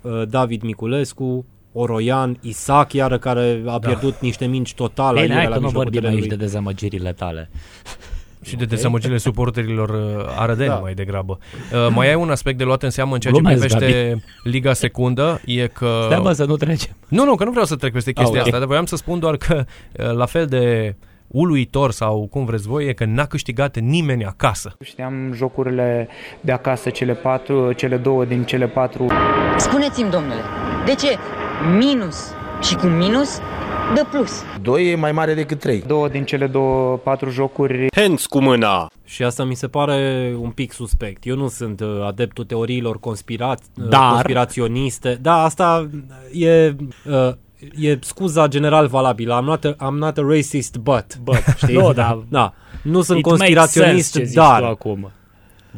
uh, David Miculescu, Oroian, Isaac, iară, care a pierdut niște minci total Bine, aiurea hai la că nu mijlocul vorbim terenului. aici de dezamăgirile tale. Și de dezamăgirile suporterilor uh, arădeni Da. mai degrabă. Uh, mai ai un aspect de luat în seamă în ceea ce Glumesc, privește Liga Secundă, e că... Stai mă să nu trecem. Nu, nu, că nu vreau să trec peste chestia Ah, ok. asta, dar voiam să spun doar că uh, la fel de uluitor sau cum vreți voi, e că n-a câștigat nimeni acasă. Știam jocurile de acasă, cele patru, cele două din cele patru. Spuneți-mi, domnule, de ce minus și cu minus de plus. 2 e mai mare decât 3. Două din cele două patru jocuri Hands cu mâna. Și asta mi se pare un pic suspect. Eu nu sunt uh, adeptul teoriilor conspira- uh, Dar- conspiraționiste. Da, asta e... Uh, E scuza general valabilă. I'm not a, I'm not a racist, but. But, știi? nu, da. da. Nu sunt It makes conspiraționist, sense ce zici dar... tu acum.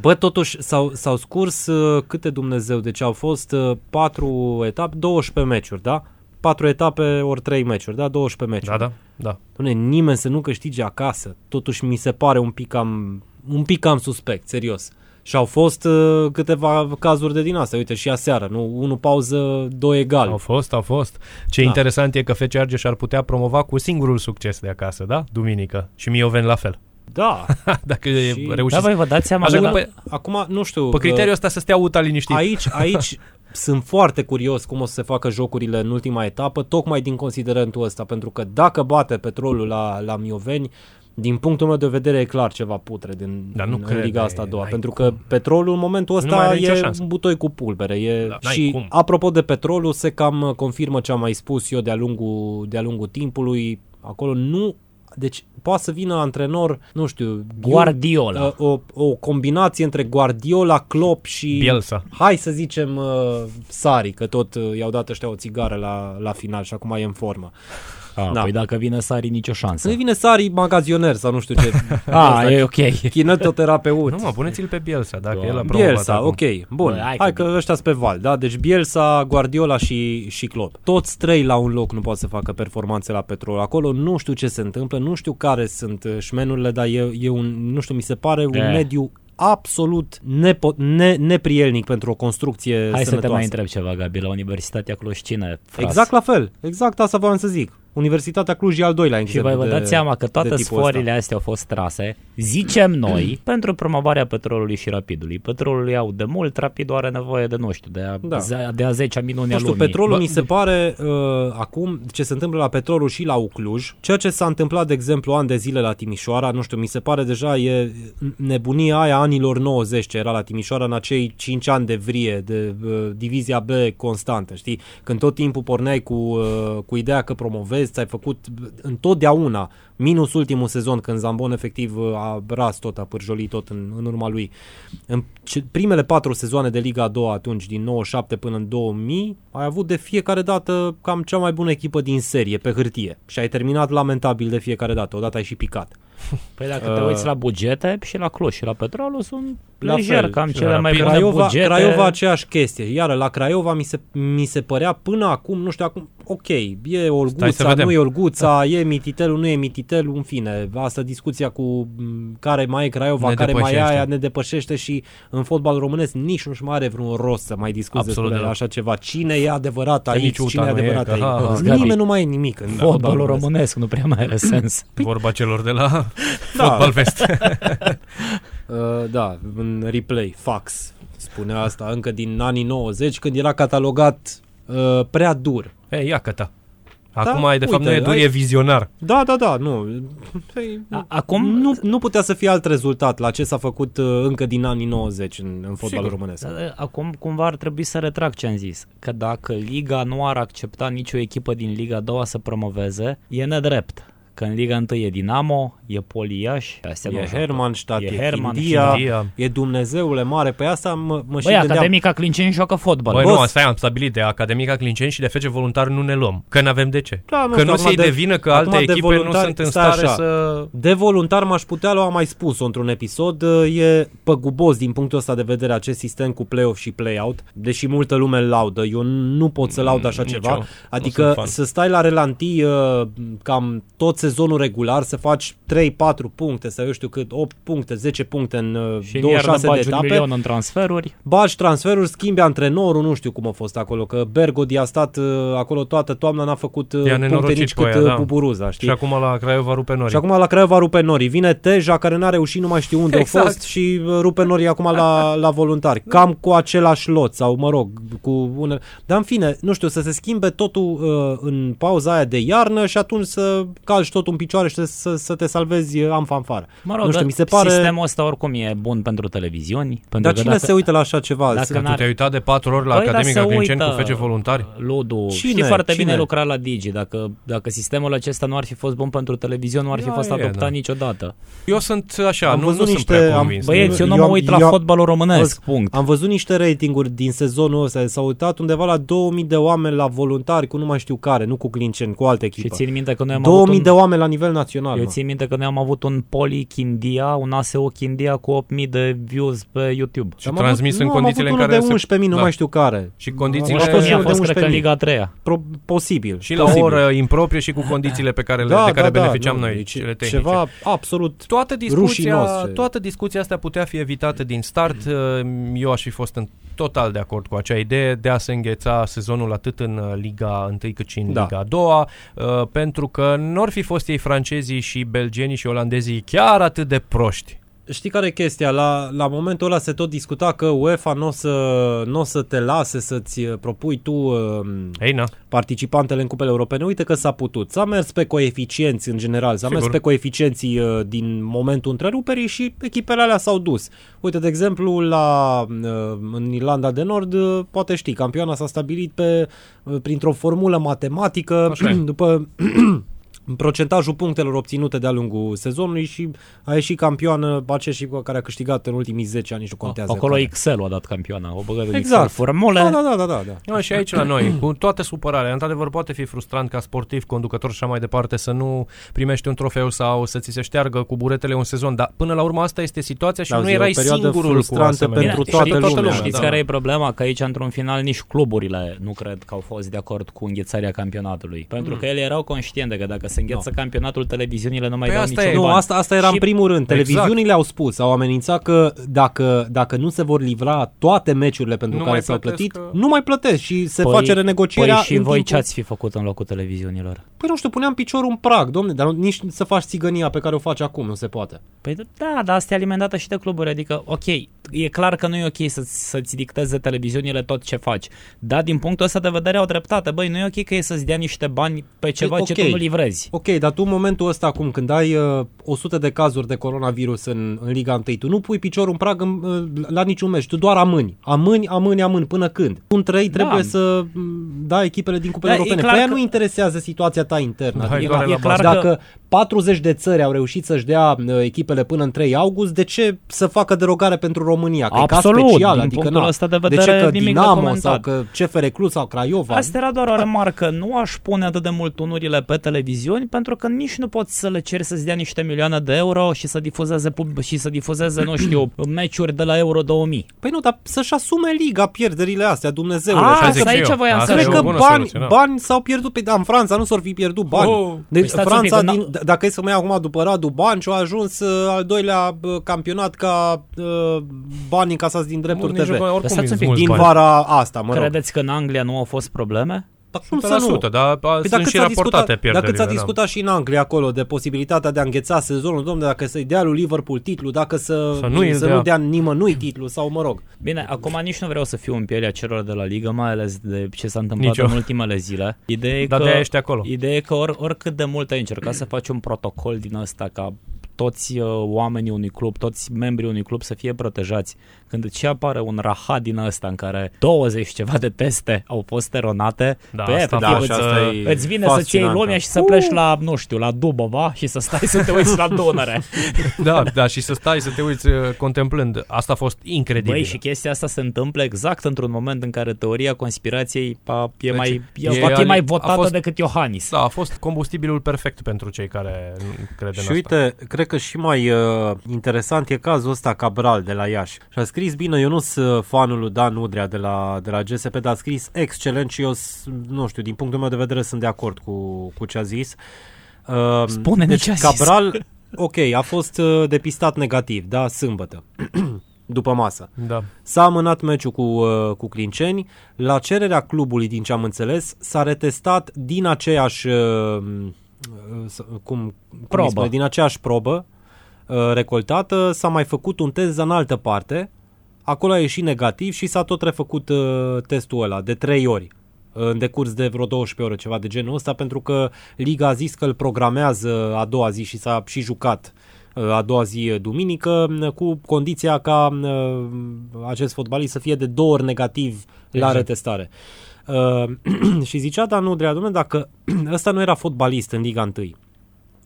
Bă, totuși s-au, s-au scurs uh, câte Dumnezeu, deci au fost uh, 4 etape, 12 meciuri, da? 4 etape ori 3 meciuri, da? 12 meciuri. Da, da, da. Doamne, nimeni să nu câștige acasă. Totuși mi se pare un pic cam, un pic cam suspect, serios. Și au fost uh, câteva cazuri de din asta. Uite, și aseară, nu? Unu pauză, doi egal. Au fost, au fost. Ce Da. interesant e că FC Argeș ar putea promova cu singurul succes de acasă, da? Duminică. Și Mioven la fel. Da. Dacă Și- și... Da, reușiți... voi vă dați seama Așa că... că pe, Acum, nu știu... pe criteriul ăsta să stea UTA liniștit. Aici, aici sunt foarte curios cum o să se facă jocurile în ultima etapă, tocmai din considerentul ăsta, pentru că dacă bate petrolul la, la Mioveni, din punctul meu de vedere e clar ceva putre din Dar nu în cred, Liga asta a n-ai doua, cum. pentru că petrolul în momentul Nu mai ăsta are nicio e șansă. un butoi cu pulbere. E, Da, n-ai și cum. apropo de petrolul, se cam confirmă ce am mai spus eu de-a lungul, de-a lungul timpului. Acolo nu deci poate să vină antrenor, nu știu, Guardiola. o, o, o combinație între Guardiola, Klopp și Bielsa. hai să zicem uh, Sari, că tot uh, i-au dat ăștia o țigară la, la final și acum e în formă. A, Da. da. Păi dacă vine Sari, nicio șansă. Să vine Sari magazioner sau nu știu ce. A, e ok. Kinetoterapeut. Nu mă, puneți-l pe Bielsa, dacă Doamne. el a promovat Bielsa, acum. ok, bun. Bă, hai hai, că- că ăștia sunt pe val, da? Deci Bielsa, Guardiola și, și Klopp. Toți trei la un loc nu pot să facă performanțe la petrol. Acolo nu știu ce se întâmplă, nu știu care sunt uh, șmenurile, dar e, e un, nu știu, mi se pare un Eh. mediu absolut nepo, ne, neprielnic pentru o construcție Hai să te sănătoasă. mai întreb ceva, Gabi, la Universitatea Cluj, cine? fras? Exact la fel, exact asta voiam să zic. Universitatea Cluj e al doilea Și exemplu voi vă de- dați seama că de toate tipul sforile ăsta. astea au fost trase, zicem noi, pentru promovarea petrolului și rapidului. Petrolul iau de mult, rapidul are nevoie de, nu știu, de a, Da. da. de a 10 minuni Nu a știu, lumii. petrolul Bă, mi se pare uh, acum ce se întâmplă la petrolul și la Ucluj, ceea ce s-a întâmplat, de exemplu, ani de zile la Timișoara, nu știu, mi se pare deja e nebunia aia anilor 90 ce era la Timișoara în acei 5 ani de vrie, de uh, divizia B constantă, știi? Când tot timpul porneai cu, uh, cu ideea că promovezi, ți-ai făcut întotdeauna, minus ultimul sezon când Zambon efectiv uh, a ras tot, a pârjolit tot în, în urma lui. În ce- primele patru sezoane de Liga a doua atunci, din 97 până în 2000, ai avut de fiecare dată cam cea mai bună echipă din serie, pe hârtie. Și ai terminat lamentabil de fiecare dată, odată ai și picat. Păi dacă te Uh, uiți la bugete și la Cluj și la petrolul sunt La lejer fel. cam Și cele la mai Rapid. bune Craiova, bugete. Craiova aceeași chestie. Iar la Craiova mi se, mi se părea până acum, nu știu acum, ok, e Stai să Olguța, vedem. nu e Olguța, e Mititelul, nu e Mititelul, în fine, asta discuția cu m, care mai e Craiova, Ne care mai e depășește. aia, ne depășește și în fotbal românesc nici nu-și mai are vreun rost să mai discuți Absolut despre deloc. așa ceva. Cine e adevărat Că aici, nici UTA cine e nu e, adevărat că, aici. ha, ha. Gabi. Nimeni nu mai e nimic în Fotbalul românesc nu prea mai are sens. Vorba celor de la Da. Fotbal Fest. Uh, da, în replay, fax, spunea asta încă din anii 90, când era catalogat uh, prea dur. Ei, ia că ta. Acum, Da, e, de fapt, uite, nu e dur, ai- e vizionar. Da, da, da, nu. Păi, A- Acum, nu, nu putea să fie alt rezultat la ce s-a făcut uh, încă din anii 90 în, în fotbalul Sigur. românesc. Da, Acum cumva ar trebui să retrag ce am zis. Că dacă Liga nu ar accepta nicio echipă din Liga 2 să promoveze, e nedrept. Că în Liga 1 e Dinamo, e Poliaș, astea nu E joacă. Hermannstadt, E e, Hermann, Hindia, Hindia. e Dumnezeule mare. Pe asta mă, mă și Băi, gândeam. Academica Clinceni joacă fotbal. Băi, Boss. nu, asta e, am stabilit de Academica Clinceni și de FC Voluntar nu ne luăm. Că n-avem de ce. Da, nu că știu, nu se acum de, de- vină că acum alte de echipe nu voluntari- sunt în stai stare așa. să... De voluntar m-aș putea lua, am mai spus-o într-un episod, e păgubos din punctul ăsta de vedere acest sistem cu play-off și play-out, deși multă lume îl laudă, eu nu pot să laud așa Nici ceva, eu. Nu adică sunt fan. să stai la relanti uh, cam tot sezonul regular, să faci 3-4 puncte sau eu știu cât, 8 puncte, 10 puncte în uh, Și în iarnă 26 de bagi un etape, milion în transferuri. bagi transferuri, schimbi antrenorul, nu știu cum a fost acolo, că Bergodi a stat uh, acolo toată toamna, n-a făcut uh, I-a puncte nenorocit nici pe cât aia, uh, da. Buburuza, știi? Și acum la Craiova rupe nori. Și acum la Craiova rupe Nori. Vine Teja care n-a reușit, nu mai știu unde Exact. a fost și uh, rupe Nori acum la, la voluntari. Cam cu același lot sau mă rog, cu unele... Dar în fine, nu știu, să se schimbe totul uh, în pauza aia de iarnă și atunci să calci lași tot în picioare și să, să, să te salvezi uh, am fanfară. Mă rog, nu știu, dar mi se pare... sistemul ăsta oricum e bun pentru televiziuni. Pentru Dar că cine dacă, se uită la așa ceva? dacă Se- n-ar- Tu te-ai uitat de patru ori la Păi, dar Academica se Grinceni cu uită, fece voluntari? Ludu, Cine? știi foarte Cine? bine lucra la Digi. Dacă, dacă sistemul acesta nu ar fi fost bun pentru televiziune, nu ar fi Da, fost e, adoptat da. niciodată. Eu sunt așa, Am nu, văzut nu sunt niște- prea am- convins. Băieți, eu nu Eu mă am- uit la eu am- fotbalul românesc, Auzi, punct. Am văzut niște ratinguri din sezonul ăsta, s-au uitat undeva la 2000 de oameni la voluntari, cu nu mai știu care, nu cu Clinceni, cu altă Și echipă. țin minte că noi am avut 2000 un... de oameni la nivel național. Eu mă. țin minte că noi am avut un Poli Chindia, un ASO Chindia cu 8000 de views pe YouTube. Și Am transmis avut, în nu, condițiile am în avut care unul de se... 11.000, nu Da. mai știu care. Și A condițiile... fost România a unul de fost, cred că, în 11.000. Liga 3 Pro, posibil. Și la posibil. o oră improprie și cu condițiile pe care le, de care beneficiam nu, noi, deci cele tehnice. Ceva absolut toată discuția, rușinos. toată discuția asta putea fi evitată din start. Eu aș fi fost în total de acord cu acea idee de a se îngheța sezonul atât în uh, Liga 1 cât și în Da. Liga 2, pentru că nu ar fi fost ei francezii și belgenii și olandezii chiar atât de proști. Știi care e chestia? La, la momentul ăla se tot discuta că UEFA nu o să, n-o să te lase să-ți uh, propui tu uh, Ei, na. participantele în cupele europene. Uite că s-a putut. S-a mers pe coeficienți în general, s-a Sigur. mers pe coeficienții uh, din momentul întreruperii și echipele alea s-au dus. Uite, de exemplu, la, uh, în Irlanda de Nord, uh, poate știi, campioana s-a stabilit pe, uh, printr-o formulă matematică Așa e. după procentajul punctelor obținute de-a lungul sezonului și a ieșit campioană aceeași echipă care a câștigat în ultimii 10 ani, nici nu contează. Acolo care. Excel a dat campioana. O băgat în Exact. Excel formule. Da, da, da, da, da, da. Da, și aici la noi, cu toată supărarea, într-adevăr poate fi frustrant ca sportiv, conducător și așa mai departe să nu primești un trofeu sau să ți se șteargă cu buretele un sezon, dar până la urmă asta este situația și Da, nu zi, e o erai perioadă singurul cu frustrantă asemenea. pentru Bine, toată și lumea, Știți da. care e problema? Că aici, într-un final, nici cluburile nu cred că au fost de acord cu înghețarea campionatului. Pentru că ele erau conștiente că dacă se îngheță campionatul, televiziunile nu mai Păi dau asta niciun e. Nu, bani. asta, asta era Și- în primul rând. Exact. Televiziunile au spus, au amenințat că dacă, dacă nu se vor livra toate meciurile pentru Nu care mai s-au plătesc plătit, că- nu mai plătesc și se face renegocierea Păi și în voi timpul... ce ați fi făcut în locul televiziunilor? Păi nu știu, puneam piciorul în prag, domne, dar nu- nici să faci țigănia pe care o faci acum, nu se poate. Păi da, dar asta e alimentată și de cluburi, adică, ok, e clar că nu e ok să, să-ți dicteze televiziunile tot ce faci, dar din punctul ăsta de vedere au dreptate, băi, nu e ok că e să-ți dea niște bani pe ceva Păi, ce ok. tu nu livrezi. Ok, dar tu în momentul ăsta acum, când ai uh, 100 de cazuri de coronavirus în, în Liga 1, tu nu pui piciorul în prag în, uh, la niciun meci, tu doar amâni. Amâni, amâni, amâni, până când? Un 3 trebuie Da. să mm, dai echipele din cupele Da, e europene. clar Pe aia că- nu interesează situația ta internă. Da, Adică, e doar la e clar bază. că dacă 40 de țări au reușit să-și dea uh, echipele până în 3 august, de ce să facă derogare pentru România? Că e Absolut, caz special, din adică punctul na. ăsta de de vedere, ce că nimic de Dinamo comentat. sau că CFR Cluj sau Craiova? Asta era doar o remarcă. Nu aș pune atât de mult tunurile pe televiziuni pentru că nici nu poți să le ceri să-ți dea niște milioane de euro și să difuzeze, pub- și să difuzeze nu știu, meciuri de la Euro 2000. Păi nu, dar să-și asume liga pierderile astea, Dumnezeule. A, Și asta zic asta și aici eu. voiam Asta să e Cred o că bună bani, soluție, da. bani s-au pierdut. Pe, da, în Franța nu s-au fi pierdut bani. Oh. Deci Păi stați un pic, Franța, că din, d- dacă e să mă iau acum după Radu Banciu, a ajuns uh, al doilea uh, campionat ca uh, bani încasați din drepturi Nici TV. nu- oricum Lăsați e un pic mulți Din bani. vara asta, mă rog. Credeți că în Anglia nu au fost probleme? Dar cum să nu? 100%, dar a, Păi sunt dacă și ți-a raportate discutat, pierderile. dacă ți-a da. discutat și în Anglia acolo de posibilitatea de a îngheța sezonul, domnule, dacă să-i dea lui Liverpool titlu, dacă să, Să nu îl să dea. nu dea nimănui titlu sau mă rog. Bine, acum nici nu vreau să fiu în pielea celor de la Ligă, mai ales de ce s-a întâmplat Nici eu. în ultimele zile. Ideea e Dar că, de-aia ești acolo. Ideea e că or, oricât de mult ai încercat să faci un protocol din ăsta ca toți uh, oamenii unui club, toți membrii unui club să fie protejați. Când îți apare un rahat din ăsta în care 20 ceva de teste au fost eronate, Da, pe aia asta te a fie- fost, și asta e Îți vine să-ți iei fascinant. lumea și să pleci la, nu știu, la Dubova și să stai să te uiți la Dunăre. Da, da, și să stai să te uiți uh, contemplând. Asta a fost incredibil. Băi, și chestia asta se întâmplă exact într-un moment în care teoria conspirației pa, e, Deci, mai, e, e va fi ali- mai a votată fost- decât Iohannis. Da, a fost combustibilul perfect pentru cei care nu cred în Și asta. uite, cred că și mai uh, interesant e cazul ăsta Cabral de la Iași. Și a scris bine, eu nu sunt fanul lui Dan Udrea de la, de la GSP, dar a scris excelent și eu, s- nu știu, din punctul meu de vedere sunt de acord cu, cu ce a zis. Uh, Spune-ne deci ce a zis. Cabral, ok, a fost uh, depistat negativ, da, sâmbătă, după masă. Da. S-a amânat meciul cu, uh, cu Clinceni. La cererea clubului, din ce am înțeles, s-a retestat din aceeași uh, uh, s- cum, cum Probă. îi spune, din aceeași probă uh, recoltată, s-a mai făcut un test în altă parte. Acolo a ieșit negativ și s-a tot refăcut uh, testul ăla de trei ori. în decurs de vreo 12 ore, ceva de genul ăsta, pentru că Liga a zis că îl programează a doua zi și s-a și jucat uh, a doua zi uh, duminică, uh, cu condiția ca uh, acest fotbalist să fie de două ori negativ la Exact. retestare. Uh, și zicea Dan Udrea, domnule, dacă ăsta nu era fotbalist în Liga 1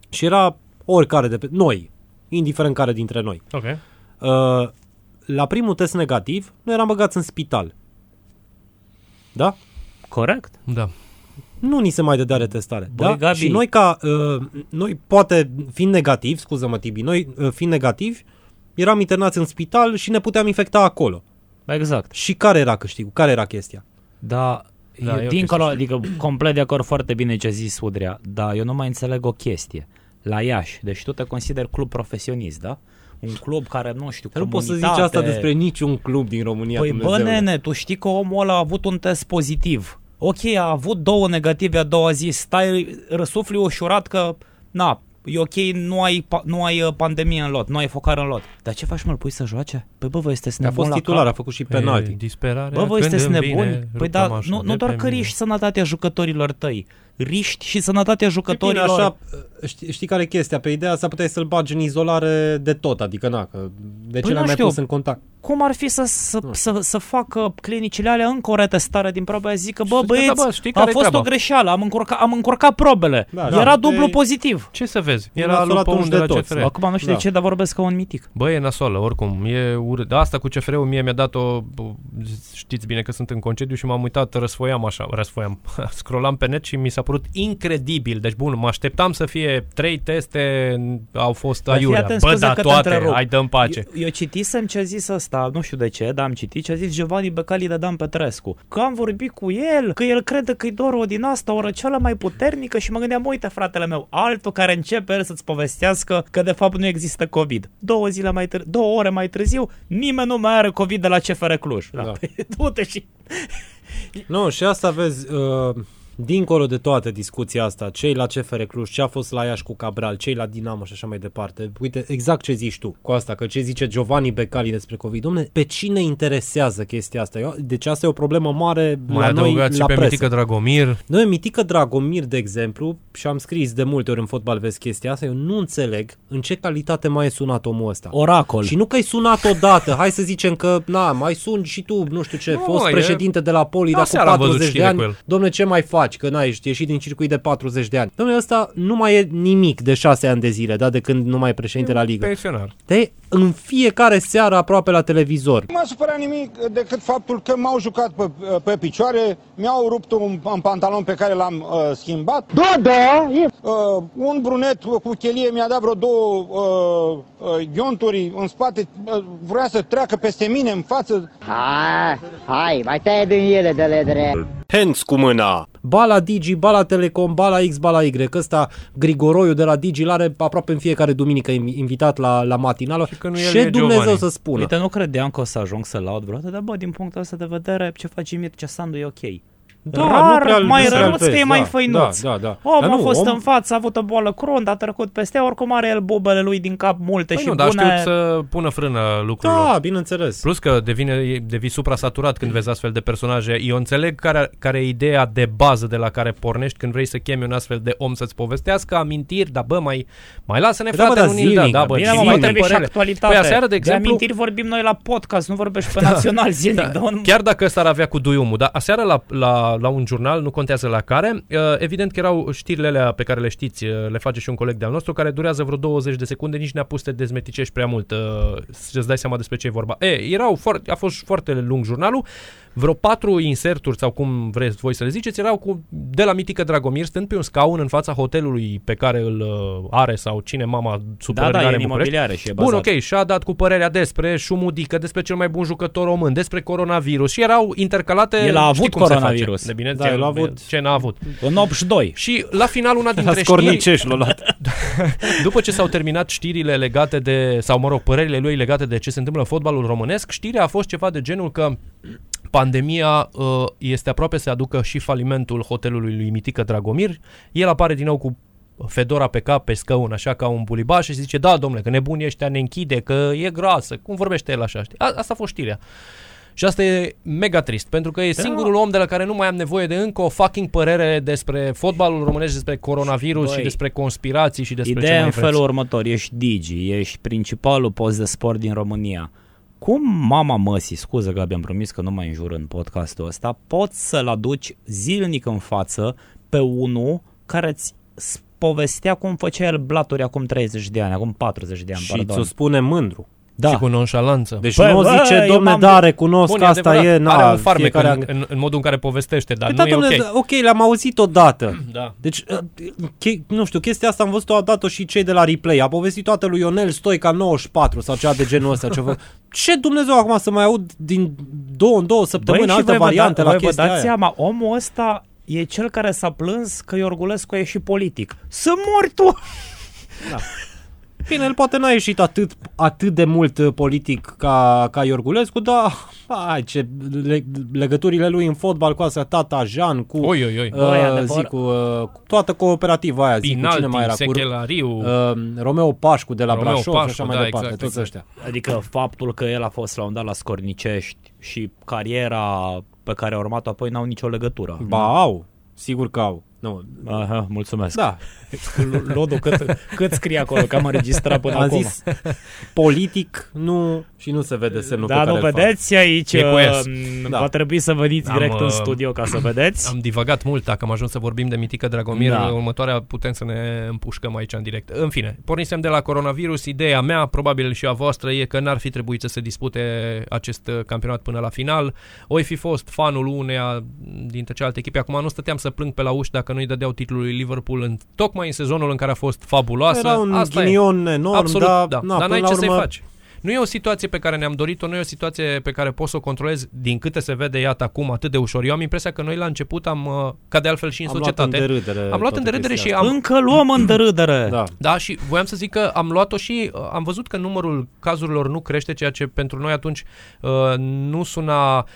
și era oricare de pe noi, indiferent care dintre noi, Ok. uh, la primul test negativ nu eram băgați în spital. Da? Corect. Da. Nu ni se mai dădea retestare. Băi, da? Gabi. Și noi ca, uh, noi poate fiind negativi, scuză-mă Tibi, noi uh, fiind negativi, eram internați în spital și ne puteam infecta acolo. Exact. Și care era câștigul? Care era chestia? Da, Da, da e o dincolo, chestie. adică complet de acord foarte bine ce a zis Udrea, dar eu nu mai înțeleg o chestie. La Iași, deci tu te consideri club profesionist, da? Un club care, nu știu, Nu poți să zici comunitate- asta despre niciun club din România. Păi bă, Dumnezeule. nene, tu știi că omul ăla a avut un test pozitiv. Ok, a avut două negative a doua zi, stai, răsufli ușurat că, na, e ok, nu ai, pa- nu ai uh, pandemie în lot, nu ai focar în lot. Dar ce faci, mă, îl pui să joace? Păi bă, voi sunteți A nebuni fost la titular, cap? a făcut și penalti. E, disperarea Bă, voi când sunteți îmi vine, nebuni? Păi rupt da, cămașa nu, de nu doar pe că mine. riști sănătatea jucătorilor tăi, riști și sănătatea Bine, jucătorilor. așa, știi, știi care e chestia? Pe ideea asta puteai să-l bagi în izolare de tot, adică na, că de ce Păi l-ai nu mai știu. pus în contact? Cum ar fi să, să, să, să facă clinicile alea încă o retestare din probe? Aia zic că, bă, Știi, da, băieți, bă, știi a care-i fost o treaba? greșeală, am încurcat, am încurcat probele. Da, Era da, dublu ei- pozitiv. Ce să vezi? Nu Era l-a lui luat Păun atunci de de la toți. CFR. Acum nu știu Da. de ce, dar vorbesc ca un mitic. Bă, e nasoală, oricum, e urât. Dar asta cu CFR-ul mie mi-a dat-o, bă, știți bine că sunt în concediu și m-am uitat, răsfoiam așa, răsfoiam, scrollam pe net și mi s-a părut incredibil. Deci bun, mă așteptam să fie trei teste, au fost Dar fii aiurea. atent, Bă, scuze da, că te toate, întrerup. hai dă pace. Eu, eu citisem ce a zis ăsta, nu știu de ce, dar am citit ce a zis Giovanni Becali de Dan Petrescu. Că am vorbit cu el, că el crede că e doar o din asta, o răceală mai puternică și mă gândeam, uite fratele meu, altul care începe el să-ți povestească că de fapt nu există COVID. Două zile mai târziu, două ore mai târziu, nimeni nu mai are COVID de la CFR Cluj. Da. Da. Păi, du-te și... Nu, și asta vezi, uh, dincolo de toată discuția asta, cei la CFR Cluj, ce a fost la Iași cu Cabral, cei la Dinamo și așa mai departe. Uite, exact ce zici tu cu asta, că ce zice Giovanni Becali despre COVID. Domne, pe cine interesează chestia asta? Eu, deci asta e o problemă mare Mai la noi adăugați și la pe presă. Mitică Dragomir. Noi, Mitică Dragomir, de exemplu, și am scris de multe ori în fotbal, vezi chestia asta, eu nu înțeleg în ce calitate mai e sunat omul ăsta. Oracol. Și nu că ai sunat odată, hai să zicem că, na, mai suni și tu, nu știu ce, Nu, fost e- președinte de la Poli de acum Aseară am văzut 40 de știre ani. cu el. Domne, ce mai faci? Că n-ai ești ieșit din circuit de 40 de ani. Domne, ăsta nu mai e nimic de 6 ani de zile, da, de când nu mai e președinte la ligă. Pensionar. Te în fiecare seară aproape la televizor. Nu m-a supărat nimic decât faptul că m-au jucat pe, pe picioare, mi-au rupt un, un pantalon pe care l-am uh, schimbat. Da, da! Uh, un brunet cu chelie mi-a dat vreo două uh, uh, ghionturi în spate, uh, vrea să treacă peste mine în față. Hai, hai, mai taie din ele de ledre. Hands cu mâna. Ba la Digi, ba la Telecom, ba la X, ba la Y. Ăsta, Grigoroiu de la Digi, l-are aproape în fiecare duminică inv- invitat la, la matinală. că nu el Ce e Dumnezeu Giovanni. să spună? Uite, nu credeam că o să ajung să laud vreodată, dar bă, din punctul ăsta de vedere, ce face Mircea Sandu e ok. Da, Rar, nu prea- mai nu prea-l rănuț că vezi, e mai da, făinuț. da, da, da. Om Dar a nu, fost om- în față, a avut o boală cruntă, a trecut peste, oricum are el bubele lui din cap multe Păi și nu, dar bune. știu să pună frână lucrurilor. Da, bineînțeles. Plus că devine, devii supra-saturat când vezi astfel de personaje. Eu înțeleg care, care e ideea de bază de la care pornești când vrei să chemi un astfel de om să-ți povestească amintiri, dar bă, mai, mai lasă-ne Da, bă, frate dar în Unil, da, zilnic, da, bă, Bine, mă, zilnic mai în trebuie și părere. actualitate. Păi aseară, de exemplu, amintiri vorbim noi la podcast, nu vorbești pe național zilnic. Da. Chiar dacă ăsta ar avea cu duiumul, dar aseară la, la, la un jurnal, nu contează la care, uh, evident că erau știrile alea pe care le știți, uh, le face și un coleg de-al nostru, care durează vreo 20 de secunde, nici ne-a pus să te dezmeticești prea mult, uh, să-ți dai seama despre ce e vorba. E, erau foarte, a fost foarte lung jurnalul, vreo patru inserturi sau cum vreți voi să le ziceți, erau cu, de la Mitică Dragomir, stând pe un scaun în fața hotelului pe care îl uh, are sau cine mama supărări Da, da, are e în în București. imobiliare și e Bun, bazat. ok, și-a dat cu părerea despre șumudică, despre cel mai bun jucător român, despre coronavirus și erau intercalate... El a știi avut cum se face. coronavirus. De bine, Da, ce, el a avut. Ce n-a avut. În 82. Și la final una dintre La știri, scorniceș l-a luat. după ce s-au terminat știrile legate de, sau mă rog, părerile lui legate de ce se întâmplă în fotbalul românesc, știrea a fost ceva de genul că pandemia uh, este aproape să aducă și falimentul hotelului lui Mitică Dragomir. El apare din nou cu Fedora pe cap, pe scăun, așa ca un bulibaș și zice, da, domnule, că nebunii ăștia ne închide, că e grasă. Cum vorbește el așa, știi? A, asta a fost știrea. Și asta e mega trist, pentru că e Da. singurul om de la care nu mai am nevoie de încă o fucking părere despre fotbalul românesc, despre coronavirus Băi, și despre conspirații și despre ce Ideea mai în vreți. felul următor, ești Digi, ești principalul post de sport din România. Cum mama măsii, scuză că abia am promis că nu mai înjur în podcastul ăsta, poți să-l aduci zilnic în față pe unul care îți s- povestea cum făcea el blaturi acum 30 de ani, acum 40 de ani, Și pardon. ți-o spune mândru. Da. Și cu nonșalanță. Deci Păi, nu bă, zice, eu domne, m-am da, de- recunosc Bun, că e asta adevărat, e, na, are un farmec fiecare... în, în, în, modul în care povestește, dar Păi nu da, e domne, ok. da, ok, le-am auzit odată. Da. Deci, uh, che- nu știu, chestia asta am văzut-o odată și cei de la replay. A povestit toată lui Ionel Stoica 94 sau ceva de genul ăsta. Ceva. Ce Dumnezeu acum să mai aud din două în două săptămâni Băi, și alte voi vă variante da- la voi vă chestia dați aia? seama, omul ăsta e cel care s-a plâns că Iorgulescu a ieșit politic. Să mori tu! Bine, el poate n-a ieșit atât, atât de mult uh, politic ca, ca Iorgulescu, dar hai, ce le, legăturile lui în fotbal cu asta, tata Jean, cu, Oi, oi, oi. Uh, Băi, adevăr- zic, cu, uh, cu toată cooperativa aia, zic, cu Pinalti, cine mai era, cu Sechelariu. uh, Romeo Pașcu de la Romeo Brașov și Pașcu, așa mai da, departe, exact, toți exact. ăștia. Adică faptul că el a fost la un dat la Scornicești și cariera pe care a urmat apoi n-au nicio legătură. Ba, au, sigur că au. Nu, Aha, mulțumesc. da, Lodu, cât, cât scrie acolo, că am înregistrat până am acum. zis politic, nu, și nu se vede semnul da, pe nu care îl fac. vedeți aici, E cu S. um, Da. va trebui să veniți Am, direct în uh, studio ca să vedeți. Am divagat mult, dacă am ajuns să vorbim de Mitică Dragomir, Da. da. următoarea putem să ne împușcăm aici în direct. În fine, pornisem de la coronavirus, ideea mea, probabil și a voastră, e că n-ar fi trebuit să se dispute acest uh, campionat până la final. Oi fi fost fanul uneia dintre celelalte echipe, acum nu stăteam să plâng pe la uși dacă nu-i dădeau titlul lui Liverpool în, tocmai în sezonul în care a fost fabuloasă. Era un Asta e. ghinion enorm, Absolut, dar, da. na, dar până n-ai la ce urmă, să-i faci. Nu e o situație pe care ne-am dorit-o, nu e o situație pe care poți să o controlezi din câte se vede, iată, acum atât de ușor. Eu am impresia că noi la început am, uh, ca de altfel și în Am luat societate, în derâdere am luat toată în derâdere chestia și am, Încă luăm în derâdere. Da. da, și voiam să zic că am luat-o și uh, am văzut că numărul cazurilor nu crește, ceea ce pentru noi atunci uh, nu suna uh,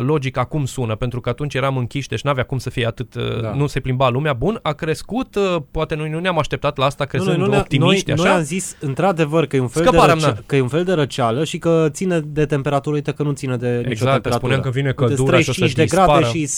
logic acum sună, pentru că atunci eram închiși, deci n-avea cum să fie atât, uh, Da. nu se plimba lumea. Bun, a crescut, uh, poate noi nu ne-am așteptat la asta, crezând nu, noi, optimiști, noi, așa. noi am zis într-adevăr că e, un fel de Scăparea răce- mea. că e un fel de răceală și că ține de temperatură, uite că nu ține de nicio Exact, că temperatură. spuneam că vine Uite, căldura și o să 35 de grade dispară. și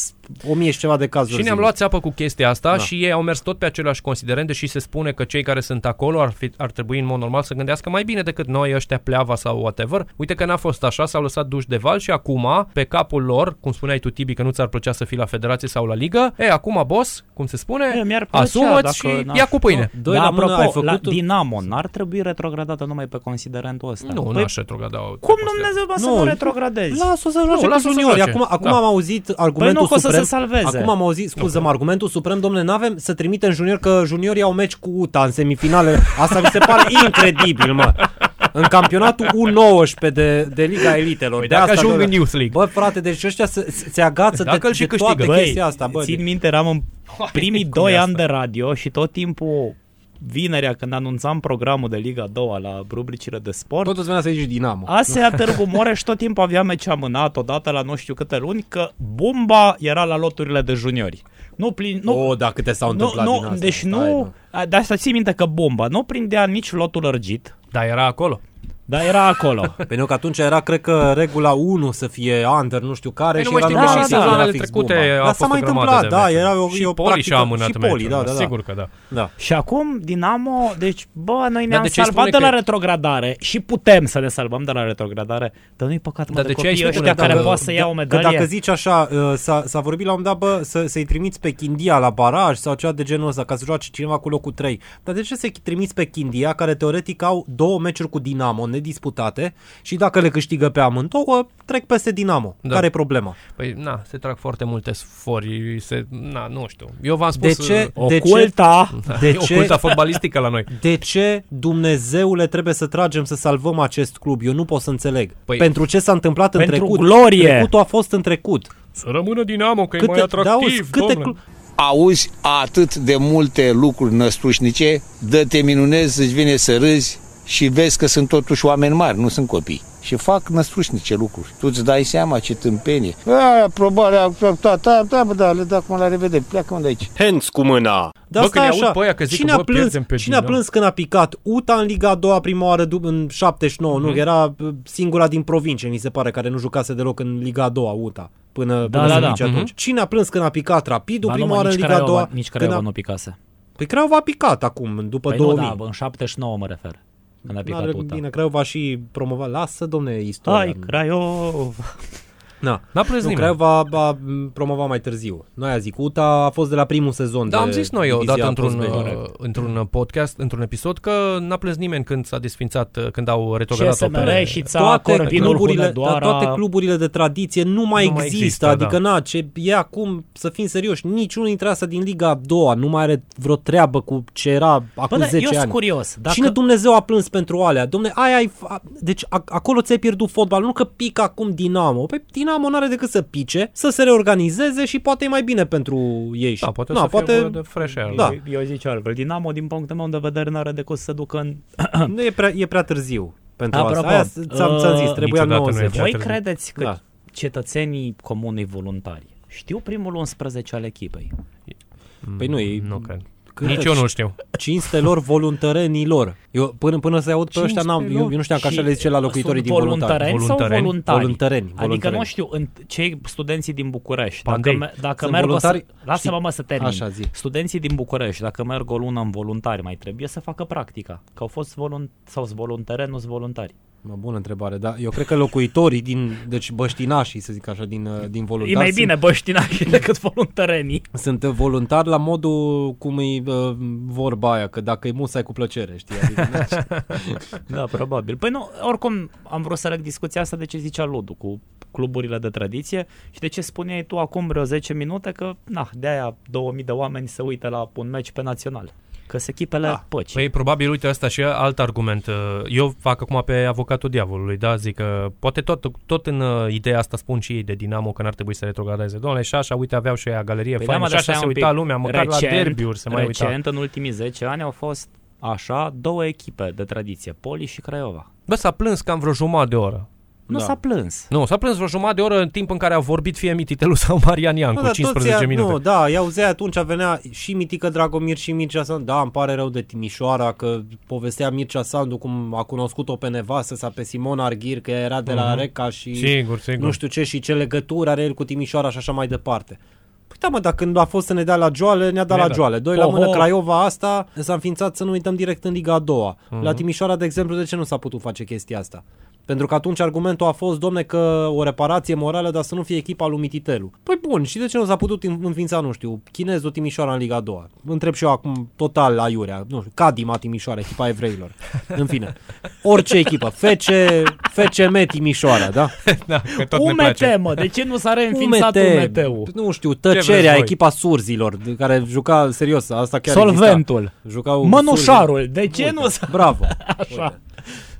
s- 1000 și ceva de cazuri. Și ne-am zilnic. luat țeapă cu chestia asta Da. da. și ei au mers tot pe același considerent, deși se spune că cei care sunt acolo ar, fi, ar trebui în mod normal să gândească mai bine decât noi ăștia pleava sau whatever. Uite că n-a fost așa, s-au lăsat duși de val și acum, pe capul lor, cum spuneai tu Tibi că nu ți-ar plăcea să fii la federație sau la ligă, e, acum boss, cum se spune, E, mi-ar plăcea asumă-ți dacă și n-aș- ia cu pâine. Doi da, la mână, apropo, ai făcut la un- Dinamo n-ar trebui retrogradată numai pe considerentul ăsta. Nu, Păi, n-aș retrograda. cum Dumnezeu va să Nu, nu retrogradezi? Lasă-o să joace Nu, cu lasă-o să juniori. joace. Acum, acum Da. am auzit Păi argumentul nu, că o să suprem. se salveze. Acum am auzit, scuză-mă, argumentul suprem, domnule, n-avem să trimitem juniori că juniorii au meci cu UTA în semifinale. Asta mi se pare incredibil, mă. În campionatul U19 de, de Liga Elitelor. Păi de dacă asta, ajung bă, în Youth League. Bă, frate, deci ăștia se, se, se agață Dacă de, îl și de toate câștigă. chestia asta, bă. țin minte, eram în primii cum doi e ani asta? de radio și tot timpul vinerea când anunțam programul de Liga 2 la rubricile de sport, Tot îți venea să zici Dinamo. Asea Târgu Mureș tot timpul avea meci amânat odată la nu știu câte luni că Bumba era la loturile de juniori. Nu, plin, nu, o, da, câte s-au nu, întâmplat din nu astea. deci Stai, nu, a, de asta ții minte că Bumba nu prindea nici lotul lărgit, Da, era acolo. Dar era acolo. Pentru că atunci era, cred că, regula 1 să fie under, nu știu care. Păi și nu mai era știu, numai și unul să sezoanele fie fix trecute bomba. a Dar fost s-a mai o grămadă întâmplat, de da, meciuri. era o, Și e o Poli practică. și-a amânat și Poli, meciuri, da, da, da. sigur că da. da. Și acum Dinamo, deci bă, noi ne-am de ce salvat de spune la că- retrogradare și putem să ne salvăm de la retrogradare, dar nu-i păcat mă Dar de, de ce ai copiii spune ăștia că- care că- poate să ia o Că medalie. dacă zici așa, uh, s-a, s-a vorbit la un dat, bă, să, să-i trimiți pe Chindia la baraj sau ceva de genul ăsta, ca să joace cineva cu locul 3. Dar de ce să-i trimiți pe Chindia, care teoretic au două meciuri cu Dinamo nedisputate și dacă le câștigă pe amândouă, trec peste Dinamo. Da. Care e problema? Păi, na, se trag foarte multe sfori, se, na, nu știu. Eu v-am De spus... ce, uh, de ce, Oculta. de e ce, oculta fotbalistică la noi. de ce Dumnezeule trebuie să tragem să salvăm acest club? Eu nu pot să înțeleg. Păi- Pentru ce s-a întâmplat în Pentru trecut? glorie. Trecutul a fost în trecut. Să rămână Dinamo, că Câte- e mai atractiv, auzi, câte domnule. clu- auzi atât de multe lucruri năstrușnice, dă-te minunezi, îți vine să râzi și vezi că sunt totuși oameni mari, nu sunt copii. și fac năstrușnice lucruri. Tu îți dai seama ce tâmpenie. Aia, probabil, da, da, da, bă, da, le dă acum la revedere, pleacă de aici. Hands cu mâna. Dar Bă, stai când așa, aud pe aia că zic cine, că, a bă, plâns, pierdem pe cine a Dinamo? plâns când a picat? UTA în Liga a doua prima oară du- în 79, Mhm. nu? Era uh, singura din provincie, mi se pare, care nu jucase deloc în Liga a doua, UTA. Până, Da, până da, să da. pice atunci. Mhm. Cine a plâns când a picat Rapidul Ba nu, prima mă, oară în nici Liga a Craiova, doua? nici când Craiova a... nu picase. Păi Craiova a picat acum, după Păi 2000. nu, da, bă, în 79 mă refer. Când a picat N-are, UTA. bine, Craiova și promovat. Lasă, domne, istoria. Hai, Craiova! Na. N-a plâns Nu, nimeni. Craiova a, a promovat mai târziu. Noi a zic, UTA a fost de la primul sezon. Da, de am zis noi divizia odată într-un, post-B. uh, într-un podcast, într-un episod, că n-a plâns nimeni când s-a desfințat, uh, când au retrogradat-o CSMR pe... și ța toate Corvinul cluburile, Hunedoara. da, toate cluburile de tradiție nu mai Nu mai există, există, adică da. na, ce e acum, să fim serioși, niciunul dintre astea din Liga a doua nu mai are vreo treabă cu ce era acum Bă, da, 10 eu sunt ani. curios. Dacă... Cine Dumnezeu a plâns pentru alea? Domne, aia ai, fa- deci a, acolo ți-ai pierdut fotbal, nu că pică acum Dinamo. Păi Dinamo nu are decât să pice, să se reorganizeze și poate e mai bine pentru ei. Da, poate Na, să poate, fie de fresh air. Da. Eu, eu zic altfel. Dinamo, din punctul meu de vedere, n-are decât să se ducă în... Nu e prea, e prea târziu pentru Apropo, asta. Aia ți-am, ți-am zis, uh, trebuia niciodată nu e 90. prea Voi târziu. credeți că Da. cetățenii comunei voluntari știu primul 11 al echipei? Păi nu, e, Nu cred. Cântă Nici eu nu știu. Cinstelor voluntărenilor. Eu până, până să-i aud pe ăștia, n-am, eu, eu nu știam că așa Și le zice la locuitorii din sunt voluntari. voluntareni sau Voluntareni? voluntari? Voluntareni, Adică voluntareni. nu știu, în, cei studenții din București, Pandei. dacă, me- dacă Sunt merg o să, voluntari, lasă-mă știi, mă să termin. așa zi. Studenții din București, dacă merg o lună în voluntari, mai trebuie să facă practica. Că au fost volunt sau sunt voluntari, nu sunt voluntari. Mă, bună întrebare, da. Eu cred că locuitorii din, deci băștinașii, să zic așa, din, uh, din E voluntari mai sunt, bine băștinașii decât voluntarenii. sunt voluntari la modul cum e uh, vorba aia, că dacă e musai cu plăcere, știi? Adică, Da, probabil. Păi nu, oricum am vrut să leg discuția asta de ce zicea Ludu cu cluburile de tradiție și de ce spuneai tu acum vreo 10 minute că, na, de aia 2000 de oameni se uită la un meci pe național. Că se echipele Da. păci. Păi probabil, uite, asta și alt argument. Uh, Eu fac acum pe avocatul diavolului, da, zic că poate tot, tot în uh, ideea asta spun și ei de Dinamo că n-ar trebui să retrogradeze. Doamne, și așa, uite, aveau și ea galerie Păi faină mă, și dar așa stai se un uita pic. lumea, măcar la derbiuri se mai uita. Recent, în ultimii 10 ani, au fost așa două echipe de tradiție, Poli și Craiova. Bă, s-a plâns cam vreo jumătate de oră. Nu Da. s-a plâns. Nu, s-a plâns vreo jumătate de oră în timp în care au vorbit fie Mititelu sau Marian Ian Nu, cu dar 15 toți ea- minute. Nu, da, i-auzeai atunci, venea și Mitică Dragomir și Mircea Sandu. Da, îmi pare rău de Timișoara că povestea Mircea Sandu cum a cunoscut-o pe nevastă sa, pe Simona Arghir, că ea era de la Mhm. Reca și Sigur, sigur. nu știu ce și ce legătură are el cu Timișoara și așa mai departe. Păi da, mă, dar când a fost să ne dea la joale, ne-a dat Ne-a la dat. joale. Doi la Oho. mână, Craiova asta s-a înființat să nu uităm direct în Liga a doua. Mhm. La Timișoara, de exemplu, de ce nu s-a putut face chestia asta? Pentru că atunci argumentul a fost, domne, că o reparație morală, dar să nu fie echipa lui Mititelu. Păi bun, și de ce nu s-a putut înființa, nu știu, chinezul Timișoara în Liga a doua? Întreb și eu acum total aiurea, nu știu, Cadima Timișoara, echipa evreilor. În fine, orice echipă, FC, FCM Timișoara, da? da, că tot ne place. UMT, mă, de ce nu s-a reînființat UMT-ul? Nu știu, vreți tăcerea, voi? echipa surzilor, de care juca, serios, asta chiar Solventul. exista. Jucau Mănușarul, de ce Uite, nu s-a... Bravo. Așa.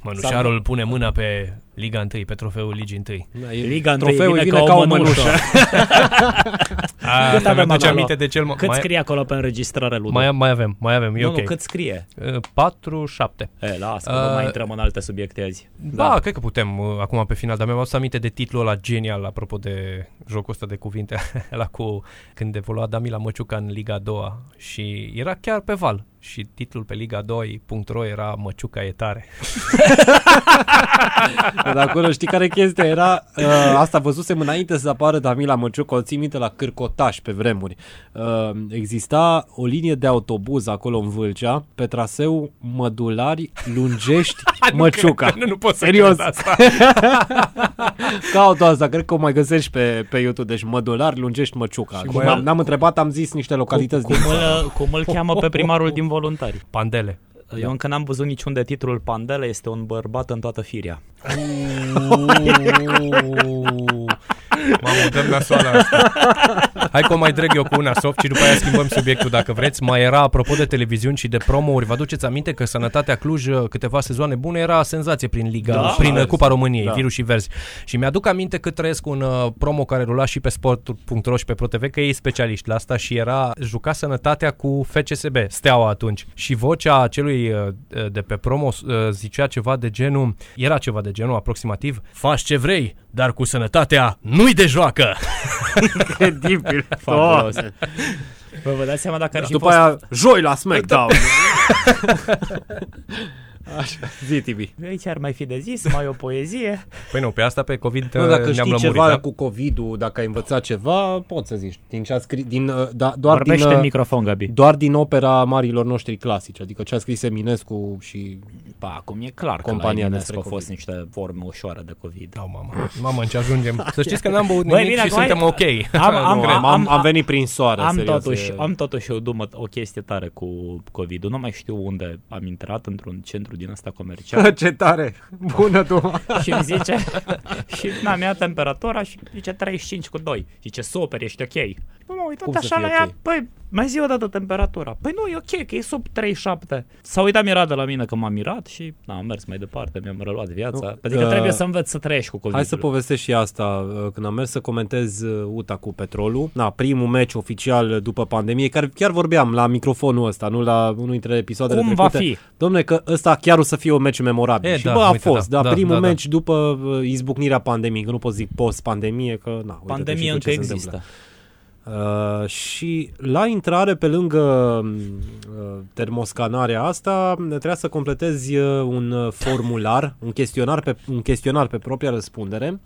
Mănușarul pune mâna pe Liga 1, pe trofeul Ligii 1. Da, e- Liga întâi Trofeul vine vine ca ca o o mănușă. A, Cât asta avem mi-aduce acolo? aminte de cel mai... Cât mai, scrie acolo pe înregistrare, Ludo? mai, mai avem, mai avem, e nu, ok. nu, cât scrie? 4, 7. E, lasă, că Uh, nu mai intrăm în alte subiecte azi. Da, da, cred că putem uh, acum pe final, dar mi-am adus aminte de titlul ăla genial, apropo de jocul ăsta de cuvinte, la cu când evolua Damila Măciuca în Liga 2 și era chiar pe val și titlul pe Liga 2.ro era Măciuca e tare. Dar acolo știi care chestia era? Uh, asta văzusem înainte să apară Damila Măciuc, o țin minte la Cârcotaș pe vremuri. Uh, exista o linie de autobuz acolo în Vâlcea, pe traseu Mădulari, Lungești, Măciuca. Nu, nu pot să Serios. cred asta. Caut asta, cred că o mai găsești pe, pe YouTube. Deci Mădulari, Lungești, Măciuca. Și Și mai n-am, am- n-am întrebat, am zis niște localități Cum din îl, cum îl cheamă pe primarul din voluntari? Pandele. Eu încă n-am văzut niciun de titlul Pandele, este un bărbat în toată firia. Mamă, dăm nasoală asta. Hai că o mai dreg eu cu una soft și după aia schimbăm subiectul dacă vreți. Mai era, apropo de televiziuni și de promouri, vă aduceți aminte că Sănătatea Cluj, câteva sezoane bune, era senzație prin Liga, Da, prin verzi. Cupa României, Da. virus și verzi. Și mi-aduc aminte că trăiesc un uh, promo care rula și pe sport.ro și pe ProTV, că ei specialiști la asta și era juca Sănătatea cu FCSB, Steaua atunci. Și vocea celui uh, de pe promo uh, zicea ceva de genul, era ceva de genul aproximativ, faci ce vrei, dar cu sănătatea nu-i de joacă. Credibil. Fabulos. Bă, vă dați seama dacă ar Și fi după fost... aia, joi la SmackDown. Așa, zi, Tibi. Aici ar mai fi de zis, mai o poezie. Păi nu, pe asta pe COVID Nu, uh, dacă ne-am știi lămurit, ceva da? cu COVID-ul, dacă ai învățat ceva, poți să zici. Din ce a scris, din, uh, da, doar Vorbește din, în uh, microfon, Gabi. Doar din opera marilor noștri clasici, adică ce a scris Eminescu și Ba, acum e clar că Compania la Eminescu despre au fost COVID. niște forme ușoare de COVID. Da, mamă. Mamă, în ce ajungem. Să știți că n-am băut Băi, nimic bine, și acum suntem hai- ok. Am, am, Nu, am, am- am venit prin soare, Am serios, totuși, e- am totuși o dumă, o chestie tare cu COVID-ul. Nu mai știu unde am intrat într-un centru din ăsta comercial. Ce tare! Bună, tu! și îmi zice și n-am ia temperatura și zice 35 cu 2. Zice super, ești ok. Bă, m-am uitat Cum să așa fie la ok? ea, păi, mai zi o dată temperatura. Păi nu, e ok, că e sub 37. S-a uitat mirat de la mine că m-am mirat și na, am mers mai departe, mi-am reluat viața. Nu, Pentru că uh, trebuie să înveți să trăiești cu covid Hai să povestesc și asta. uh, Când am mers să comentez uh, UTA cu Petrolul, na, primul meci oficial după pandemie, care chiar vorbeam la microfonul ăsta, nu la unul dintre episoadele Cum va trecute. fi? Domne, că ăsta chiar o să fie un meci memorabil. E, și da, bă, a uite, fost, da, da, da, primul da, da. meci după uh, izbucnirea pandemiei, că nu pot zic post-pandemie, că na, uite-te Pandemie și tu încă ce se există. întâmplă. Uh, și la intrare pe lângă uh, termoscanarea asta trebuia să completezi uh, un uh, formular, un chestionar pe, un chestionar pe propria răspundere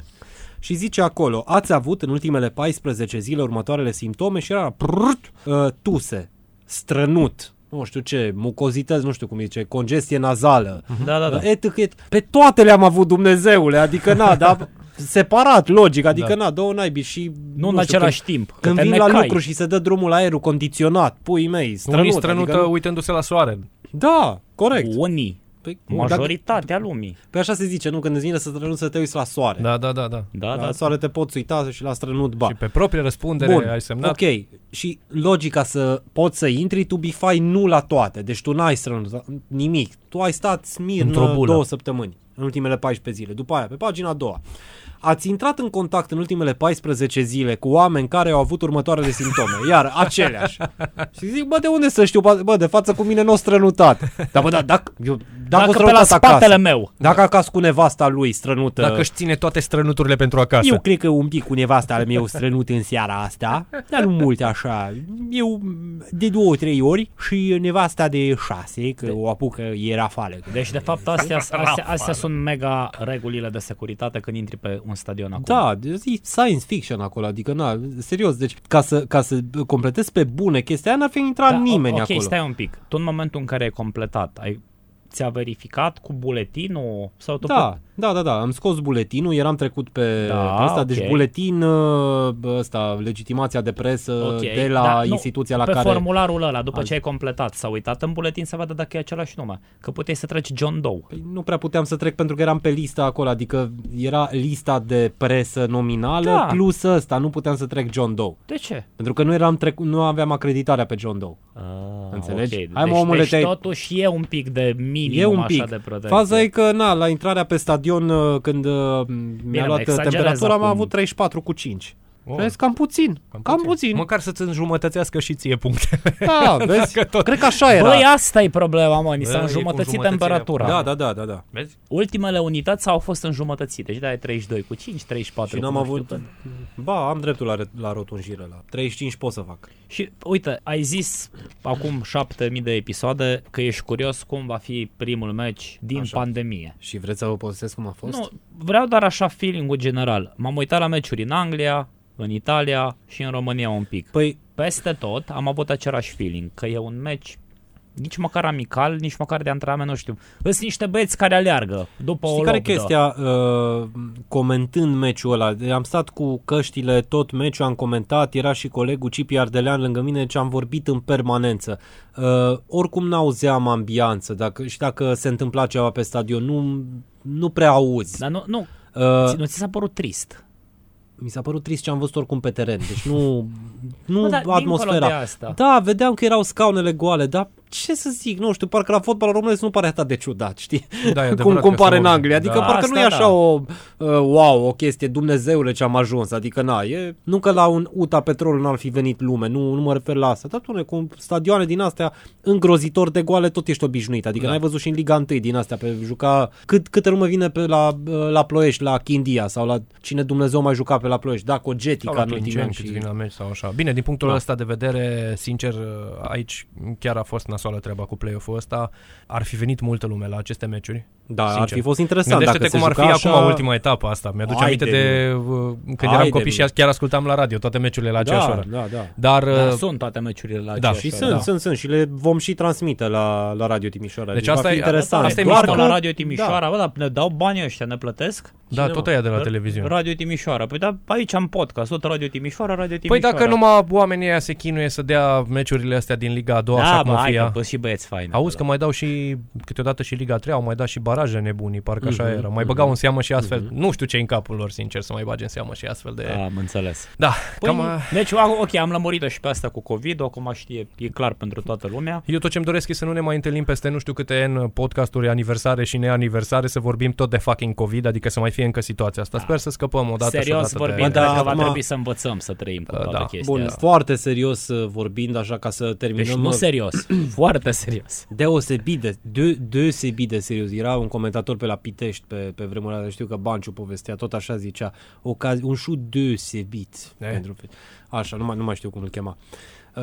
și zice acolo, ați avut în ultimele 14 zile următoarele simptome și era prrrt, uh, tuse, strănut, nu știu ce, mucozități, nu știu cum zice, congestie nazală. Da, da, da. Et, et, pe toate le-am avut, Dumnezeule, adică na, dar separat, logic, adică Da. na, două naibii și... Nu în știu, același când, timp, că Când te vin la necai. lucru și se dă drumul la aerul condiționat, pui mei, strănut. Unii strănută adică nu- uitându-se la soare. Da, corect. Unii. Păi, Majoritatea lumii. Păi așa se zice, nu? Când îți vine să strănuți să te uiți la soare. Da, da, da, da. Da, la da. soare te poți uita și la strănut ba. Și pe proprie răspundere Bun, ai semnat. ok. Și logica să poți să intri, tu bifai nu la toate. Deci tu n-ai strănut nimic. Tu ai stat Într-o smirnă bulă. două săptămâni, în ultimele 14 zile. După aia, pe pagina a doua. Ați intrat în contact în ultimele 14 zile cu oameni care au avut următoarele simptome, iar aceleași. Și zic, bă, de unde să știu? Bă, de față cu mine nu o strănutat. Dar bă, da, dacă, eu, dacă, Dacă o pe la strănutat spatele acasă, meu. Dacă acasă cu nevasta lui strănută. Dacă își ține toate strănuturile pentru acasă. Eu cred că un pic cu nevasta al meu strănut în seara asta, dar nu multe așa. Eu de două, trei ori și nevasta de șase, că o apucă e rafală. Deci, de fapt, astea, astea, astea sunt mega regulile de securitate când intri pe un stadion acum. Da, deci e science fiction acolo, adică na, serios, deci ca să, ca să completezi pe bune chestia aia, n-ar fi intrat Da, nimeni ok, acolo. stai un pic. Tu în momentul în care ai completat, ai, ți-a verificat cu buletinul? Sau tu Da, da, da, da, am scos buletinul, eram trecut pe, Da, pe ăsta, ok. deci buletin, ă, ăsta, legitimația de presă Ok, de la da, nu, instituția la pe care... formularul ăla, după Azi. ce ai completat, s-a uitat în buletin să vadă dacă e același nume. Că puteai să treci John Doe. Păi nu prea puteam să trec pentru că eram pe lista acolo, adică era lista de presă nominală Da. plus ăsta, nu puteam să trec John Doe. De ce? Pentru că nu eram trecu- nu aveam acreditarea pe John Doe. Ah, Înțelegi? ok. Hai, mă, deci, omule, deci te-ai- totuși e un pic de minim E un așa pic. de protecție. Faza e că, na, la intrarea pe stadion, uh, când uh, mi-a mă, luat exagerez temperatura, am acum. avut 34 cu 5. Oh. Oh. Vezi, cam puțin. Cam, cam puțin. Măcar să-ți înjumătățească și ție puncte. Da, vezi? Dacă tot- Cred că așa era. Băi, asta e problema, mă, ni Bă, s-a e cu înjumătățit înjumătățirea. temperatura. Da, da, da, da, da. Vezi? Ultimele unități au fost înjumătățite. Și da, e 32 cu 5, 34 Și cu n-am nu știu avut... cât. Ba, am dreptul la, re- la rotunjire. La 35 pot să fac. Și uite, ai zis acum 7000 de episoade că ești curios cum va fi primul meci din Așa. pandemie. Și vreți să vă povestesc cum a fost? Nu, vreau doar așa feeling-ul general. M-am uitat la meciuri în Anglia, în Italia și în România un pic. Păi, Peste tot am avut același feeling, că e un meci nici măcar amical, nici măcar de antrenament, nu știu. Sunt niște băieți care aleargă după Știi o care e lobdă. chestia? Uh, comentând meciul ăla, am stat cu căștile tot meciul, am comentat, era și colegul Cipi Ardelean lângă mine, deci am vorbit în permanență. Uh, oricum n-auzeam ambianță dacă, și dacă se întâmpla ceva pe stadion, nu, nu prea auzi. Dar nu, nu, Uh, nu ți s-a părut trist? Mi s-a părut trist ce am văzut oricum pe teren. Deci nu, nu Bă, dar dincolo atmosfera. de asta. Da, vedeam că erau scaunele goale, dar ce să zic, nu știu, parcă la fotbal românesc nu pare atât de ciudat, știi? Da, e Cum, adevărat cum că pare se în aude. Anglia. Adică Da. parcă nu e Asta așa da. o, uh, wow, o chestie, Dumnezeule ce am ajuns. Adică na, e, nu că la un UTA Petrol n-ar fi venit lume, nu, nu mă refer la asta. Dar, doamne, cu stadioane din astea îngrozitor de goale, tot ești obișnuit. Adică Da. n-ai văzut și în Liga 1 din astea, pe juca, cât, câte lume vine pe la, la Ploiești, la Chindia sau la cine Dumnezeu mai juca pe la Ploiești. Da, cu Sau Getica la în ultimii Clinceni, ani. câți Și... vin la meci sau așa. Bine, din punctul Da. ăsta de vedere, sincer, aici chiar a fost nasoală treaba cu play-off-ul ăsta. Ar fi venit multă lume la aceste meciuri. Da, ar sincer. fi fost interesant Gândește-te dacă se cum ar fi juca acum așa- ultima etapă asta. Mi-aduce Haide, aminte de uh, când eram Haide, copii și nu. chiar ascultam la radio toate meciurile la aceeași Da, oră. da, da. Dar, Da, uh, sunt toate meciurile la da. aceeași Și oră, sunt, da. sunt, sunt și le vom și transmite la, la Radio Timișoara. Deci va asta fi e- interesant. asta e Doar mișto. că la că- Radio Timișoara, da. bă, dar ne dau banii ăștia, ne plătesc? da, Cine, tot mă? aia de la televiziune. Radio Timișoara. Păi da, aici am podcast, tot Radio Timișoara, Radio Păi Timișoara. dacă numai oamenii ăia se chinuie să dea meciurile astea din Liga a doua, da, așa cum bă, o hai fi că ea. bă, și băieți faini. Auzi că mai dau și câteodată și Liga 3, au mai dat și baraje nebunii, parcă așa Mhm, era. Mai mhm. băgau în seamă și astfel. Nu știu ce în capul lor, sincer, să mai bage în seamă și astfel de... Da, am înțeles. Da, Păi, cam... a- deci, a- ok, am lămurit și pe asta cu COVID, acum știe, e clar pentru toată lumea. Eu tot ce-mi doresc e să nu ne mai întâlnim peste nu știu câte în podcasturi aniversare și neaniversare să vorbim tot de fucking COVID, adică să mai fie încă situația asta. Sper să scăpăm odată și Serios odată vorbim, Bă, de... da, cred că va acum- trebui să învățăm să trăim cu Uh, toată da. chestia Bun, asta. foarte serios uh, vorbind, așa ca să terminăm. Deci nu uh, serios, foarte serios. Deosebit de, de, deosebit de serios. Era un comentator pe la Pitești pe, pe vremea aia, știu că Banciu povestea, tot așa zicea, ocazi, un șut deosebit. Eh. Pentru, așa, nu mai, nu mai știu cum îl chema. Uh,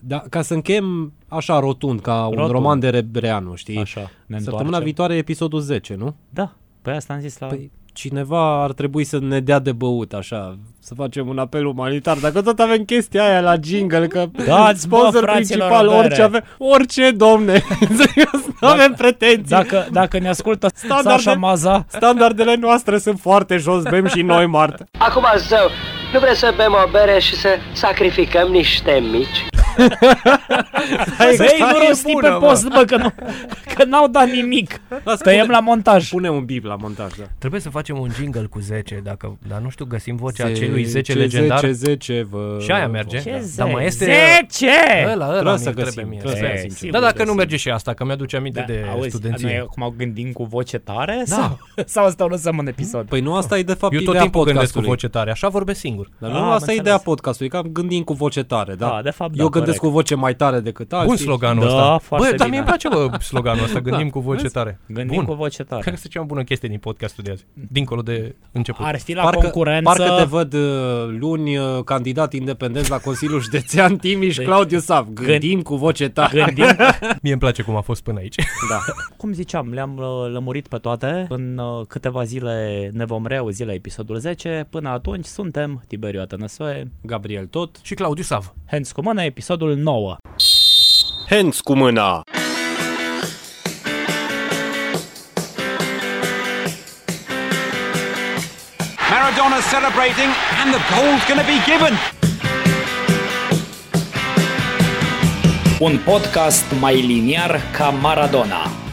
da, ca să închem așa rotund, ca un Rotund. roman de Rebreanu, știi? Așa, ne Săptămâna întoarcem. viitoare e episodul 10, nu? Da, pe asta am zis la... Păi cineva ar trebui să ne dea de băut, așa, să facem un apel umanitar. Dacă tot avem chestia aia la jingle, că Dați, bă, sponsor fraților, principal, o bere. orice avem, orice, domne, Serios, nu avem pretenții. Dacă, dacă ne ascultă Standarde- Sasha Maza, Standardele noastre sunt foarte jos, bem și noi, Mart. Acum, zău, nu vreți să bem o bere și să sacrificăm niște mici? Băi, stai, nu e rosti bună, pe mă. post, bă, că, nu, că n-au dat nimic. Tăiem la montaj. Pune un bip la montaj, da. Trebuie să facem un jingle cu 10, dacă, dar nu știu, găsim vocea Zece, acelui 10 legendar. 10, 10, vă... Și aia merge. Ce Dar mai este... 10? Ăla, ăla Trebuie mi să trebuie găsim, mie. trebuie să E, găsim, Da, sigur dacă nu găsim. merge și asta, că mi-aduce aminte de auzi, studenție. noi acum gândim cu voce tare? Da. Sau, sau asta o lăsăm în episod? Păi nu asta e de fapt Eu tot ideea timpul gândesc cu podcastului. voce tare, așa vorbesc singur. Dar Ah, nu am asta e înțeles. ideea podcastului, că gândim cu voce tare, da? Da, de fapt, da, Eu gândesc corect. cu voce mai tare decât alții. Bun sloganul Da, ăsta. foarte Bă, dar bine. mie îmi place, bă, sloganul ăsta, gândim Da, cu voce vezi? tare. Gândim Bun. cu voce tare. Cred că este cea mai bună chestie din podcastul de azi, dincolo de început. Ar fi la Parcă, concurență... parcă te văd uh, luni uh, candidat independent la Consiliul Județean Timiș, Claudiu Sav. Gândim cu voce tare. Gândim, Mie îmi place cum a fost până aici. Da. cum ziceam, le-am uh, lămurit pe toate. În uh, câteva zile ne vom reauzi la episodul 10. Până atunci suntem Tiberiu Atănăsoe, Gabriel tot. și Claudiu Sav. Hands cu mână, episodul 9. Hands cu mâna. Maradona celebrating, and the goal's going to be given. Un podcast mai liniar ca Maradona